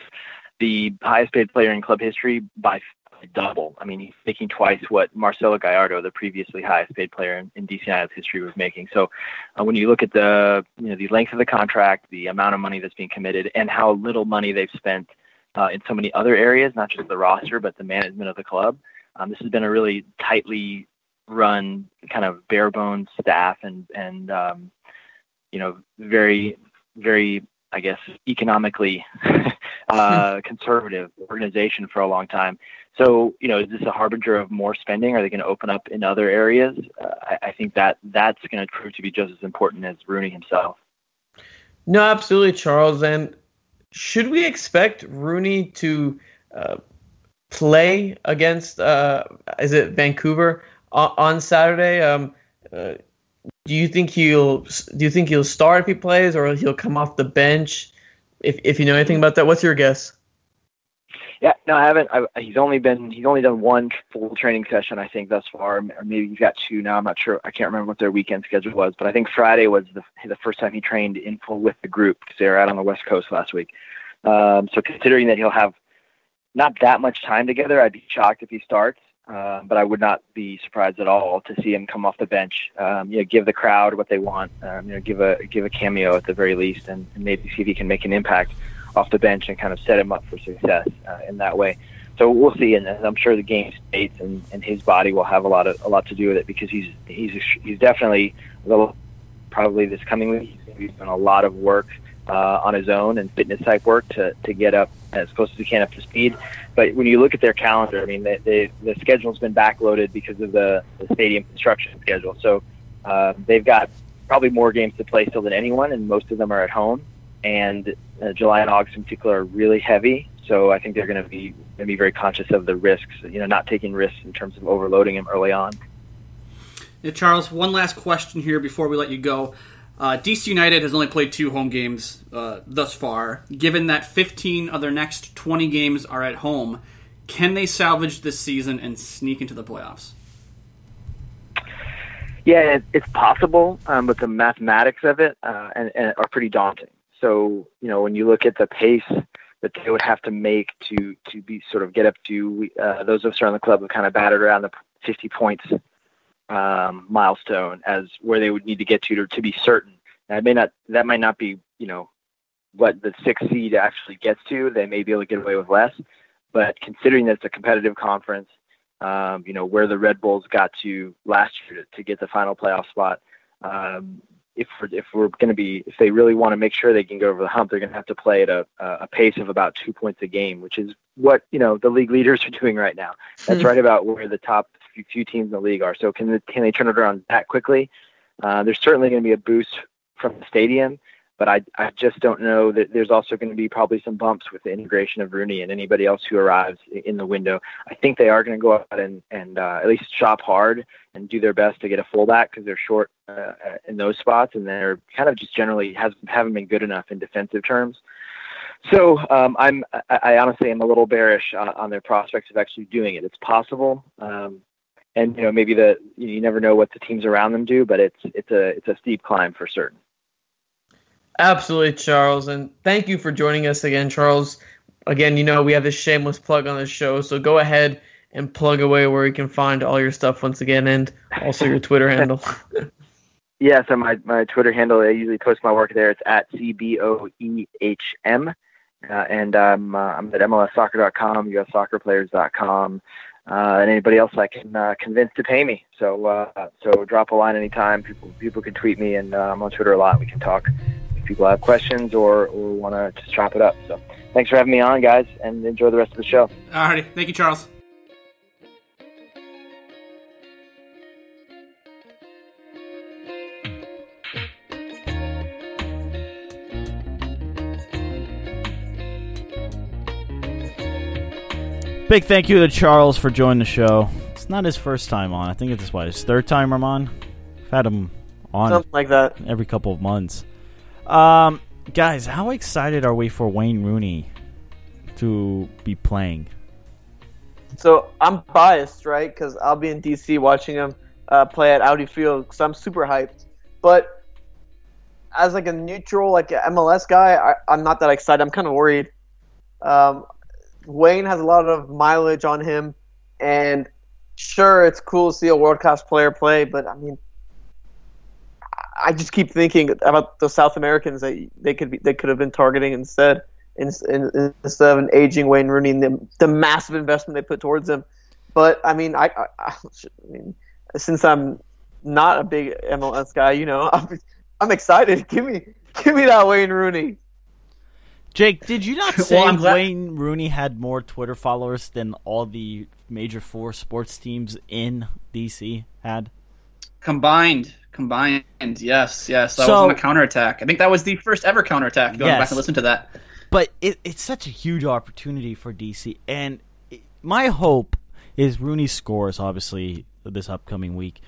the highest paid player in club history by double. I mean, he's making twice what Marcelo Gallardo, the previously highest paid player in, in DC United's history, was making. So, uh, when you look at the you know the length of the contract, the amount of money that's being committed, and how little money they've spent uh, in so many other areas, not just the roster, but the management of the club, um, this has been a really tightly run, kind of bare bones staff, and and um, you know very very I guess economically uh, conservative organization for a long time. So, you know, is this a harbinger of more spending? Are they going to open up in other areas? Uh, I, I, think that that's going to prove to be just as important as Rooney himself. No, absolutely, Charles. And should we expect Rooney to uh, play against? Uh, is it Vancouver on Saturday? Um, uh, do you think he'll do you think he'll start if he plays, or he'll come off the bench? If if you know anything about that, what's your guess? Yeah, no, I haven't. I, he's only been he's only done one full training session, I think, thus far, or maybe he's got two now. I'm not sure. I can't remember what their weekend schedule was, but I think Friday was the the first time he trained in full with the group because they were out on the West Coast last week. Um, so considering that he'll have not that much time together, I'd be shocked if he starts. Uh, but I would not be surprised at all to see him come off the bench. Um, you know, give the crowd what they want. Um, you know, give a give a cameo at the very least, and, and maybe see if he can make an impact off the bench and kind of set him up for success uh, in that way. So we'll see, and I'm sure the game states and, and his body will have a lot of a lot to do with it because he's he's he's definitely a little probably this coming week he's done a lot of work uh, on his own and fitness type work to to get up as close as he can up to speed. But when you look at their calendar, I mean, they, they, the schedule's been backloaded because of the, the stadium construction schedule. So uh, they've got probably more games to play still than anyone, and most of them are at home and uh, July and August in particular are really heavy. So I think they're going to be going to be very conscious of the risks. You know, not taking risks in terms of overloading them early on. Yeah, Charles, one last question here before we let you go. Uh, DC United has only played two home games uh, thus far. Given that 15 of their next 20 games are at home, can they salvage this season and sneak into the playoffs? Yeah, it's possible, um, but the mathematics of it uh, and, and are pretty daunting. So, you know, when you look at the pace that they would have to make to to be sort of get up to uh, those of us around the club have kind of battered around the 50 points um, milestone as where they would need to get to to, to be certain. That may not that might not be you know what the sixth seed actually gets to. They may be able to get away with less, but considering that it's a competitive conference, um, you know where the Red Bulls got to last year to, to get the final playoff spot. Um, if we're, if we're going to be if they really want to make sure they can go over the hump, they're going to have to play at a, a pace of about two points a game, which is what you know the league leaders are doing right now. That's hmm. right about where the top few teams in the league are. So can can they turn it around that quickly? Uh, there's certainly going to be a boost from the stadium, but I I just don't know that there's also going to be probably some bumps with the integration of Rooney and anybody else who arrives in the window. I think they are going to go out and and uh, at least shop hard and do their best to get a fullback because they're short uh, in those spots and they're kind of just generally has haven't been good enough in defensive terms. So um, I'm I, I honestly am a little bearish on, on, their prospects of actually doing it. It's possible. Um, and you know maybe the you never know what the teams around them do, but it's it's a it's a steep climb for certain. Absolutely, Charles, and thank you for joining us again, Charles. Again, you know we have this shameless plug on the show, so go ahead and plug away where you can find all your stuff once again, and also your Twitter handle. Yeah, so my, my Twitter handle, I usually post my work there. It's at CBOEHM. Uh, and um, uh, I'm at MLSsoccer.com, USSoccerPlayers.com, uh, and anybody else I can uh, convince to pay me. So uh, so drop a line anytime. People people can tweet me, and uh, I'm on Twitter a lot. We can talk people have questions or, or want to just chop it up. So thanks for having me on, guys, and enjoy the rest of the show. All righty. thank you, Charles. Big thank you to Charles for joining the show. It's not his first time on. I think it's what his third time I'm on. I've had him on Something like that. every couple of months. Um, guys, how excited are we for Wayne Rooney to be playing? So I'm biased, right? Because I'll be in DC watching him uh, play at Audi Field because I'm super hyped. But as like a neutral, like a MLS guy, I, I'm not that excited. I'm kind of worried. Um, Wayne has a lot of mileage on him, and sure, it's cool to see a world class player play, but I mean, I just keep thinking about the South Americans that they could be, they could have been targeting instead, in, in, instead of an aging Wayne Rooney and the, the massive investment they put towards him. But I mean, I, I, I mean, since I'm not a big MLS guy, you know, I'm, I'm excited. Give me, give me that Wayne Rooney. Jake, did you not say Well, glad- Wayne Rooney had more Twitter followers than all the major four sports teams in DC had? Combined, combined, yes, yes. That So- was on a counterattack. I think that was the first ever counterattack. Going Yes. back and listen to that. But it, it's such a huge opportunity for DC, and it, my hope is Rooney scores obviously this upcoming week.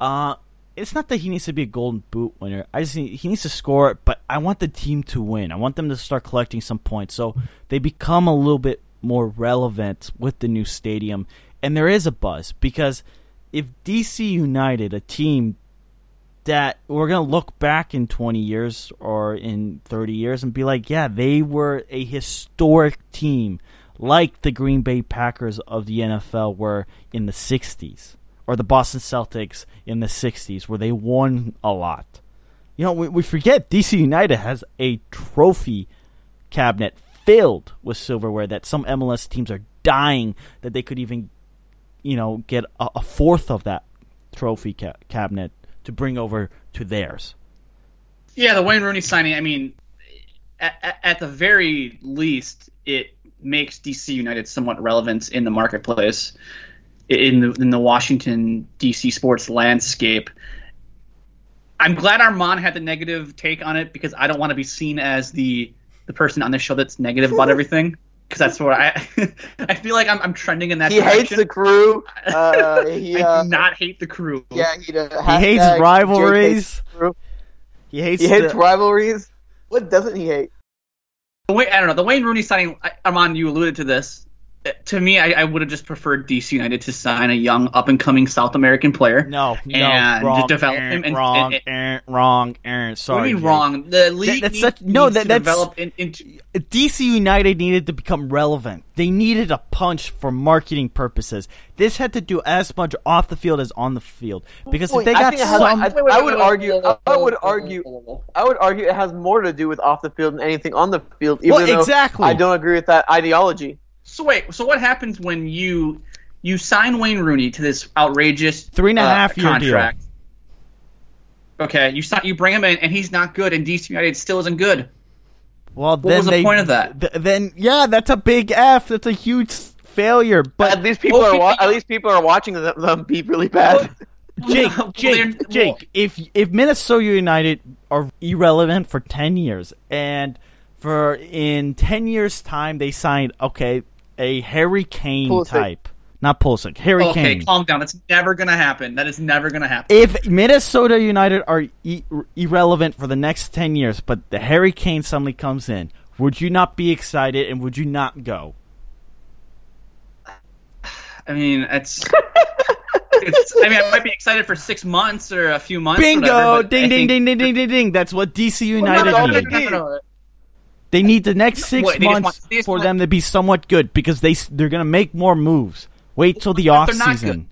Uh, it's not that he needs to be a Golden Boot winner. I just need, he needs to score, but I want the team to win. I want them to start collecting some points, so they become a little bit more relevant with the new stadium. And there is a buzz because if DC United, a team that we're going to look back in 20 years or in 30 years and be like, yeah, they were a historic team like the Green Bay Packers of the NFL were in the 60s or the Boston Celtics in the 60s where they won a lot. You know, we, we forget DC United has a trophy cabinet filled with silverware that some MLS teams are dying that they could even, you know, get a, a fourth of that trophy ca- cabinet to bring over to theirs. Yeah, the Wayne Rooney signing. I mean, at, at the very least, it makes DC United somewhat relevant in the marketplace, in the in the Washington DC sports landscape. I'm glad Armand had the negative take on it because I don't want to be seen as the the person on the show that's negative about everything. Because that's what I I feel like I'm, I'm trending in that He hates the crew. Uh, he, I uh, do not hate the crew. yeah, he, uh, He hates rivalries. hates. He hates. He hates the- rivalries. What doesn't he hate? The Wayne, I don't know. The Wayne Rooney signing, I- Armand, you alluded to this. To me, I, I would have just preferred DC United to sign a young, up and coming South American player. no, no, and wrong, develop him and- wrong, and- eh, wrong, eh, Sorry, what do you mean wrong? The league that's needs, such- no, needs that- to that's- develop in, into. DC United needed to become relevant. They needed a punch for marketing purposes. This had to do as much off the field as on the field because if they I got think it has- some, I, I would argue. I would argue. I would argue it has more to do with off the field than anything on the field. Even Well, exactly. I don't agree with that ideology. So wait, so what happens when you you sign Wayne Rooney to this outrageous Three and a uh, half year deal. contract? Okay, you sign, you bring him in, and he's not good, and DC United still isn't good. well, What then was the they, point of that? th- then yeah, that's a big F. That's a huge failure. But at least people well, are wa- at least people are watching them, them be really bad. Jake, Jake, Jake, if if Minnesota United are irrelevant for ten years, and for in ten years' time they signed okay a Harry Kane Pulisic. type, not Pulisic, Harry Okay, Kane. calm down. That's never gonna happen. That is never gonna happen. If Minnesota United are e- irrelevant for the next ten years, but the Harry Kane suddenly comes in, would you not be excited and would you not go? I mean, it's It's- I mean, I might be excited for six months or a few months. Bingo! whatever, ding, ding, think- ding, ding, ding, ding, ding. That's what DC United No, no, no. They need the next six What, they want- months for them to be somewhat good because they they're gonna make more moves. Wait till the off season.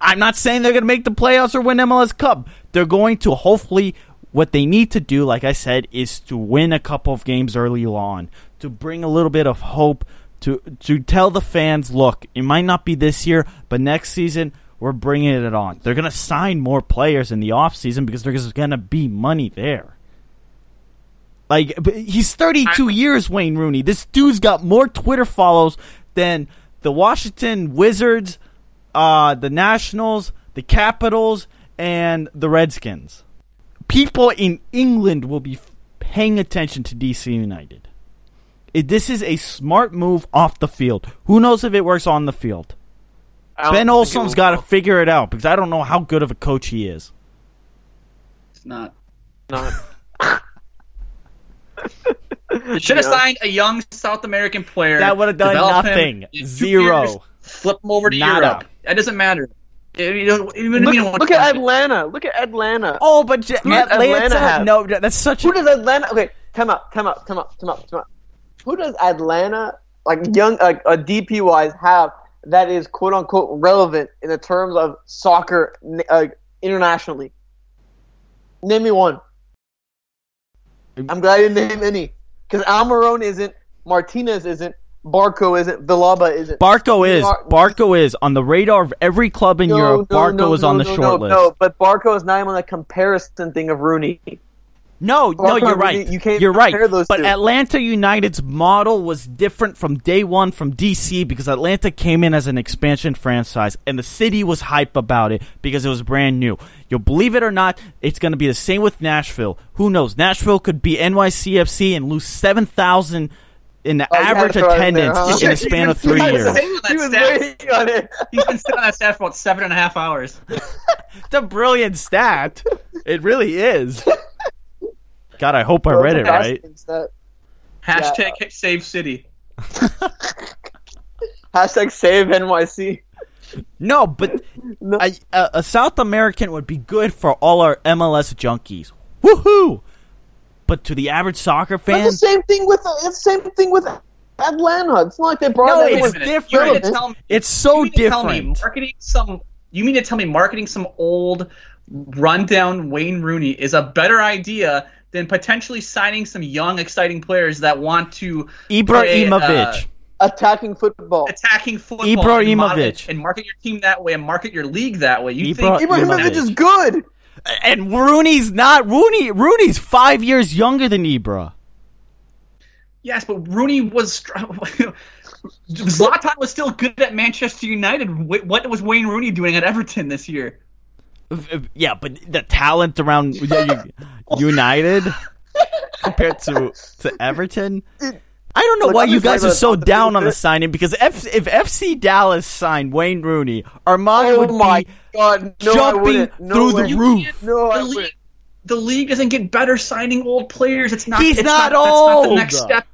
I'm not saying they're gonna make the playoffs or win MLS Cup. They're going to hopefully. What they need to do, like I said, is to win a couple of games early on to bring a little bit of hope to to tell the fans, look, it might not be this year, but next season we're bringing it on. They're gonna sign more players in the off season because there's gonna be money there. Like he's 32 years, Wayne Rooney. This dude's got more Twitter follows than the Washington Wizards, uh, the Nationals, the Capitals, and the Redskins. People in England will be paying attention to DC United. It, this is a smart move off the field. Who knows if it works on the field? Ben think it got to figure it out because I don't know how good of a coach he is. It's not. Not. Should have Yeah. signed a young South American player. That would've done nothing. Zero. years, flip him over to Nada. Europe. That doesn't matter. You don't, you don't Look, even look to- at Atlanta. Look at Atlanta. Oh, but J- Atlanta, Atlanta have? no, that's such Who a does Atlanta? Okay, come up, come up, come up, come up, come up. Who does Atlanta, like young, like a DP wise, have that is quote unquote relevant in the terms of soccer uh, internationally? Name me one. I'm glad you didn't name any, because Almiron isn't, Martinez isn't, Barco isn't, Villalba isn't. Barco is Mar- Barco is on the radar of every club in No, Europe. no, Barco no, is on the short no, list. No, but Barco is not even on the comparison thing of Rooney. No, oh, no, you're right. You can't you're right. those but two. Atlanta United's model was different from day one from DC because Atlanta came in as an expansion franchise and the city was hype about it because it was brand new. You'll believe it or not, it's going to be the same with Nashville. Who knows? Nashville could be NYCFC and lose 7,000 in the Oh, average to throw it in there, attendance huh? in a span of three years. sitting on that He was stat- waiting on it. He's been sitting on that staff for about seven and a half hours. It's a brilliant stat. It really is. God, I hope I read it right. That- Hashtag save city. Hashtag save NYC. No, but No. a, a, a South American would be good for all our MLS junkies. Woohoo! But to the average soccer fan, That's the same thing with it's the same thing with Atlanta. It's not like they brought No, that it's in. different. You mean to tell me, it's so you mean tell me different. marketing some. You mean to tell me marketing some old, rundown Wayne Rooney is a better idea than potentially signing some young, exciting players that want to play, Ibrahimovic. uh, attacking football. attacking football Ibrahimovic. and, and market your team that way and market your league that way. You think Ibra- think Ibrahimovic is good. and Rooney's not Rooney. Rooney's five years younger than Ibra. Yes, but Rooney was. str- Zlatan was still good at Manchester United. What was Wayne Rooney doing at Everton this year? Yeah, but the talent around United compared to to Everton. I don't know Look, why you guys are so down on the signing because F- if FC Dallas signed Wayne Rooney, Armand Oh would my be god! No, jumping. No through way. the You roof. No, the league, the league doesn't get better signing old players. It's not. He's it's not That's not the old. next step.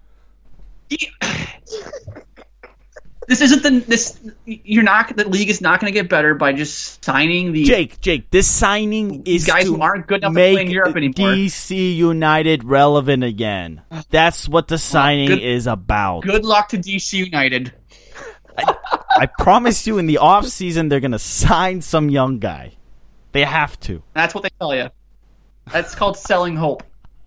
He- this isn't the this. You're not. The league is not going to get better by just signing the Jake, Jake, this signing is guys to who aren't good enough to play in Europe anymore. DC United relevant again. That's what the signing good- is about. Good luck to DC United. I promise you, in the off season, they're gonna sign some young guy. They have to. That's what they tell you. That's called selling hope.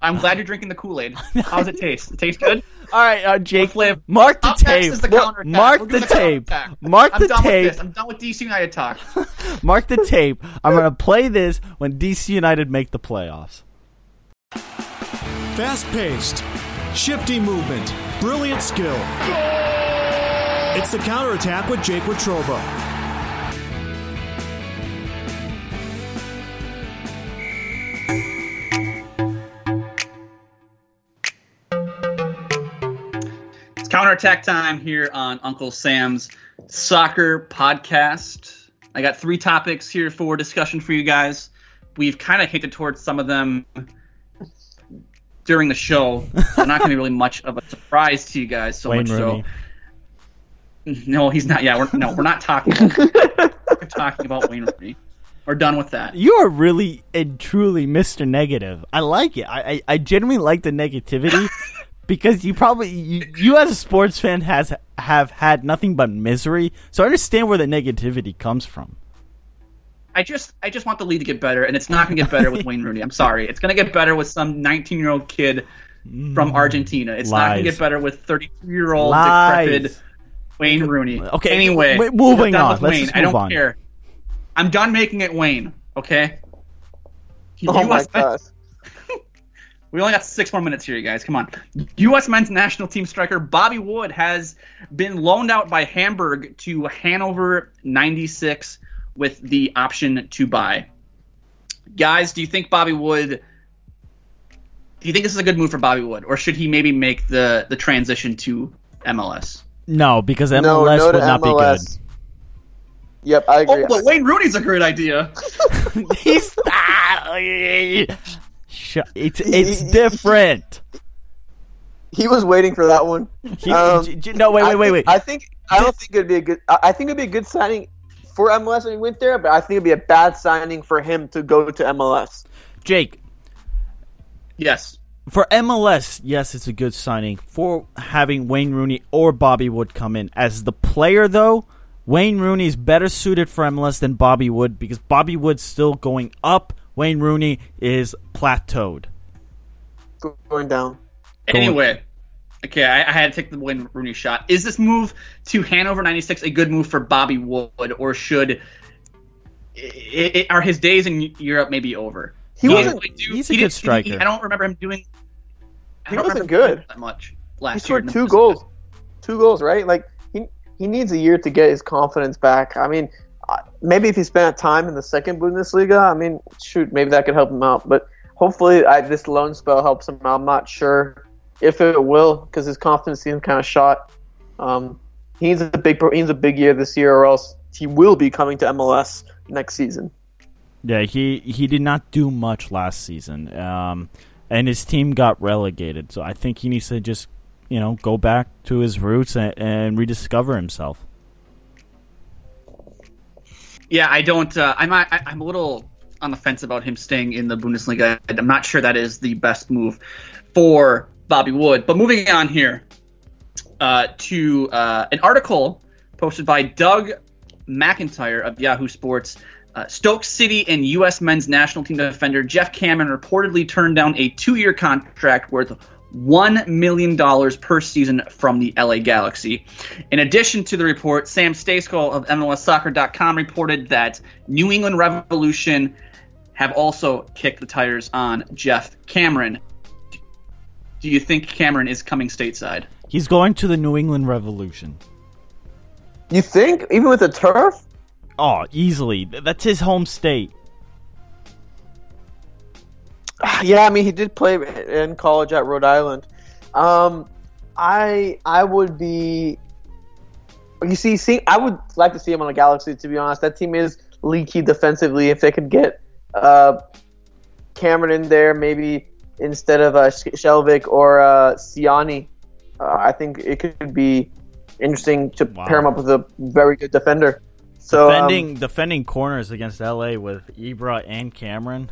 I'm glad you're drinking the Kool Aid. How does it taste? It tastes good. All right, uh, Jake, flavor? mark the Up next tape. is the counterattack. Mark the the tape. counterattack. Mark I'm the done tape. With this. I'm done with DC United talk. Mark the tape. I'm gonna play this when DC United make the playoffs. Fast paced, shifty movement, brilliant skill. It's the counterattack with Jake Watroba. Counterattack time here on Uncle Sam's soccer podcast. I got three topics here for discussion for you guys. We've kind of hinted towards some of them during the show. They're not going to be really much of a surprise to you guys. So Wayne much Rooney. so. No, he's not. Yeah, we're, no, we're not talking. We're talking about Wayne Rooney. We're done with that. You are really and truly Mr. Negative. I like it. I I, I genuinely like the negativity because you probably you, you as a sports fan has have had nothing but misery. So I understand where the negativity comes from. I just I just want the league to get better, and it's not going to get better with Wayne Rooney. I'm sorry. It's going to get better with some 19 year old kid from mm. Argentina. It's not going to get better with 32 year old decrepit Wayne Rooney. Okay, Anyway, wait, moving on. Let's Wayne. just I don't move on. care. I'm done making it Wayne. Okay. Oh my gosh. We only got six more minutes here, you guys. Come on. U.S. men's national team striker Bobby Wood has been loaned out by Hamburg to Hanover 96 with the option to buy. Guys, do you think Bobby Wood? Do you think this is a good move for Bobby Wood, or should he maybe make the the transition to MLS? No, because MLS no, no would not MLS. Be good. Yep, I oh, agree. Oh, but Wayne Rooney's a great idea. be good. Ah, He's Shut- it's it's different. he was waiting for that one. He- Um, j- j- no, wait, wait, wait, wait. I think I don't think it'd be a good. I I think it'd be a good signing for MLS when he went there, but I think it'd be a bad signing for him to go to MLS. Jake, Yes. for MLS, yes, it's a good signing. For having Wayne Rooney or Bobby Wood come in as the player, though, Wayne Rooney is better suited for MLS than Bobby Wood because Bobby Wood's still going up. Wayne Rooney is plateaued. Going down. Anyway, okay, I, I had to take the Wayne Rooney shot. Is this move to Hanover 96 a good move for Bobby Wood, or should i i are his days in Europe maybe over? He didn't wasn't- really do- he's a he good didn't- he- striker. I don't remember him doing. I He don't wasn't remember him good. that much He last year. in scored two goals. Two goals, right? Like he he needs a year to get his confidence back. I mean, maybe if he spent time in the second Bundesliga, I mean, shoot, maybe that could help him out. But hopefully, I, this loan spell helps him out. I'm not sure if it will because his confidence seems kind of shot. Um, he needs a big he needs a big year this year, or else he will be coming to MLS next season. Yeah, he he did not do much last season, um, and his team got relegated. So I think he needs to just you know go back to his roots and, and rediscover himself. Yeah, I don't. Uh, I'm I, I'm a little on the fence about him staying in the Bundesliga. I'm not sure that is the best move for Bobby Wood. But moving on here uh, to uh, an article posted by Doug McIntyre of Yahoo Sports. Uh, Stoke City and U.S. men's national team defender Geoff Cameron reportedly turned down a two-year contract worth one million dollars per season from the LA Galaxy. In addition to the report, Sam Stejskal of MLSsoccer.com reported that New England Revolution have also kicked the tires on Geoff Cameron. Do you think Cameron is coming stateside? He's going to the New England Revolution. You think even with the turf? Oh, easily. That's his home state. Yeah, I mean he did play in college at Rhode Island. Um, I I would be. You see, see, I would like to see him on the Galaxy. To be honest, that team is leaky defensively. If they could get uh, Cameron in there, maybe instead of uh, Sh- Skjelvik or uh, Ciani, uh, I think it could be interesting to Wow. pair him up with a very good defender. So um, defending defending corners against LA with Ibra and Cameron.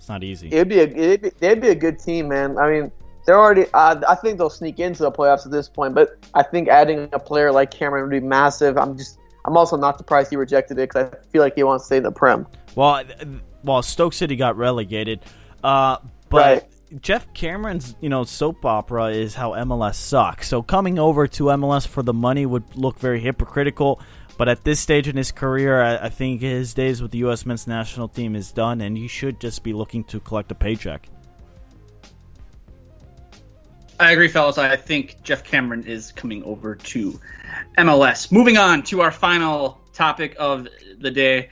It's not easy. It'd be a it'd be, they'd be a good team, man. I mean, they're already. Uh, I think they'll sneak into the playoffs at this point, but I think adding a player like Cameron would be massive. I'm just. I'm also not surprised he rejected it because I feel like he wants to stay in the Prem. Well, well, Stoke City got relegated, uh, but Right. Geoff Cameron's you know soap opera is how MLS sucks. So coming over to MLS for the money would look very hypocritical. But at this stage in his career, I, I think his days with the U.S. men's national team is done, and he should just be looking to collect a paycheck. I agree, fellas. I think Geoff Cameron is coming over to MLS. Moving on to our final topic of the day.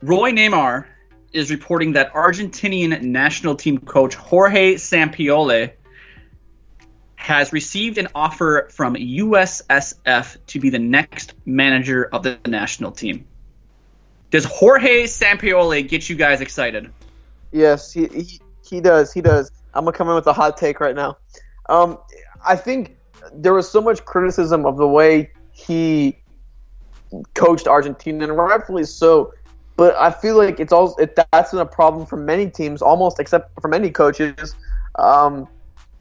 Roy Nemer is reporting that Argentinian national team coach Jorge Sampaoli has received an offer from USSF to be the next manager of the national team. Does Jorge Sampaoli get you guys excited? Yes, he, he he does. He does. I'm gonna come in with a hot take right now. Um, I think there was so much criticism of the way he coached Argentina, and rightfully so. But I feel like it's also it, that's been a problem for many teams, almost except for many coaches. Um,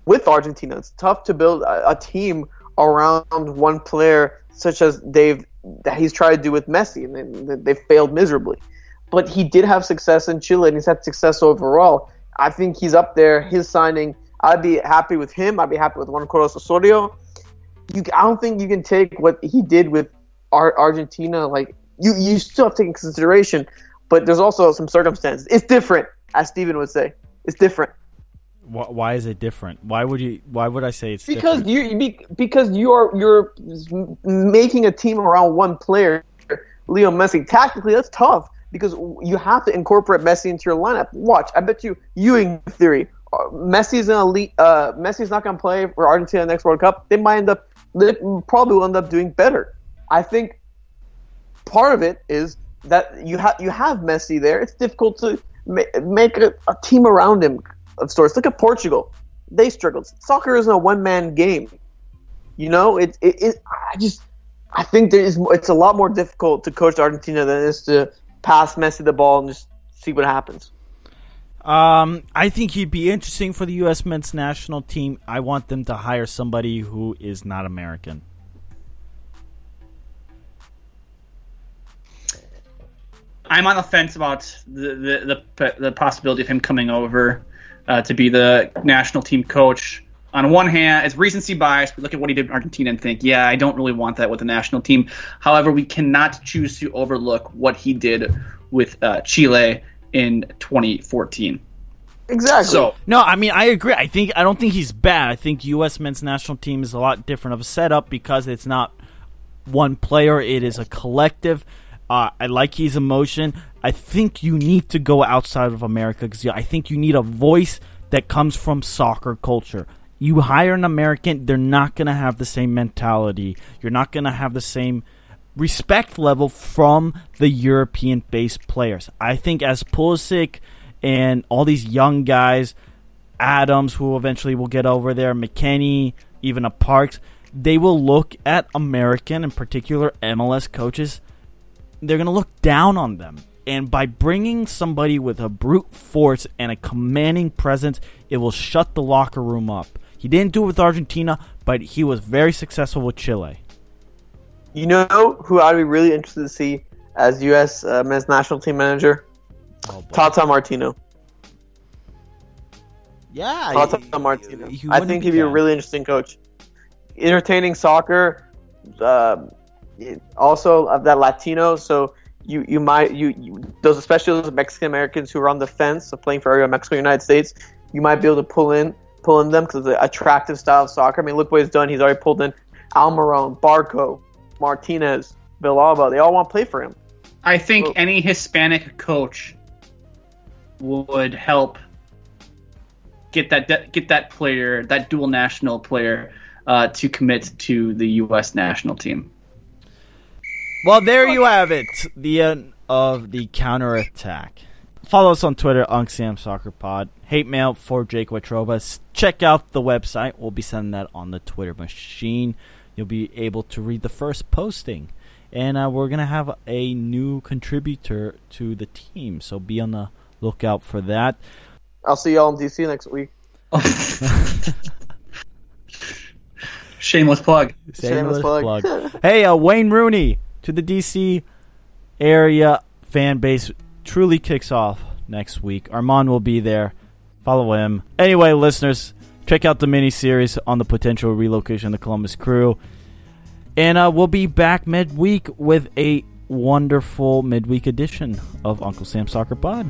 with Argentina, it's tough to build a, a team around one player, such as they've that he's tried to do with Messi, and they, they failed miserably. But he did have success in Chile, and he's had success overall. I think he's up there. His signing, I'd be happy with him. I'd be happy with Juan Carlos Osorio. You, I don't think you can take what he did with Ar- Argentina. Like you, you still have to take consideration, but there's also some circumstances. It's different, as Steven would say. It's different. Why, why is it different? Why would you? Why would I say it's because different? you be- because you're you're making a team around one player, Leo Messi. Tactically, that's tough because you have to incorporate Messi into your lineup. Watch, I bet you Ewing theory. uh, Messi's an elite. Uh, Messi's not going to play for Argentina next World Cup. They might end up. They probably will end up doing better. I think part of it is that you have you have Messi there. It's difficult to ma- make a, a team around him of sorts. Look at Portugal; they struggled. Soccer isn't a one man game. You know, it, it, it. I just I think there is. It's a lot more difficult to coach Argentina than it is to pass Messi the ball and just see what happens. Um, I think he'd be interesting for the U.S. men's national team. I want them to hire somebody who is not American. I'm on the fence about the the, the, the possibility of him coming over uh, to be the national team coach. On one hand, it's recency bias. We look at what he did in Argentina and think, yeah, I don't really want that with the national team. However, we cannot choose to overlook what he did with uh, Chile in 2014. Exactly. So No, I mean I agree. I think I don't think he's bad. I think U.S. men's national team is a lot different of a setup because it's not one player; it is a collective. Uh, I like his emotion. I think you need to go outside of America because I think you need a voice that comes from soccer culture. You hire an American, they're not going to have the same mentality. You're not going to have the same respect level from the European based players. I think as Pulisic and all these young guys, Adams, who eventually will get over there, McKennie, even a Parks, they will look at American, in particular MLS coaches. They're going to look down on them. And by bringing somebody with a brute force and a commanding presence, it will shut the locker room up. He didn't do it with Argentina, but he was very successful with Chile. You know who I'd be really interested to see as U.S. Uh, men's national team manager? Tata Martino. Yeah, Tata Martino. I think he'd be a really interesting coach. Entertaining soccer, uh, also of that Latino. So you you might you, you those especially those Mexican Americans who are on the fence of playing for Mexico, United States. You might be able to pull in pull in them because the attractive style of soccer. I mean, look what he's done. He's already pulled in Almiron, Barco, Martinez, Villalba. They all want to play for him. I think any Hispanic coach would help get that get that player, that dual national player, uh, to commit to the U.S. national team. Well, there you have it. The end of the counterattack. Follow us on Twitter, UncSam Soccer Pod. Hate mail for Jake Watroba. Check out the website. We'll be sending that on the Twitter machine. You'll be able to read the first posting. And uh, we're going to have a new contributor to the team. So be on the lookout for that. I'll see y'all in DC next week. Shameless plug. Shameless plug. hey, uh, Wayne Rooney to the DC area fan base truly kicks off next week. Armand will be there. Follow him. Anyway, listeners, check out the mini series on the potential relocation of the Columbus Crew. And uh, we'll be back midweek with a wonderful midweek edition of Uncle Sam Soccer Pod.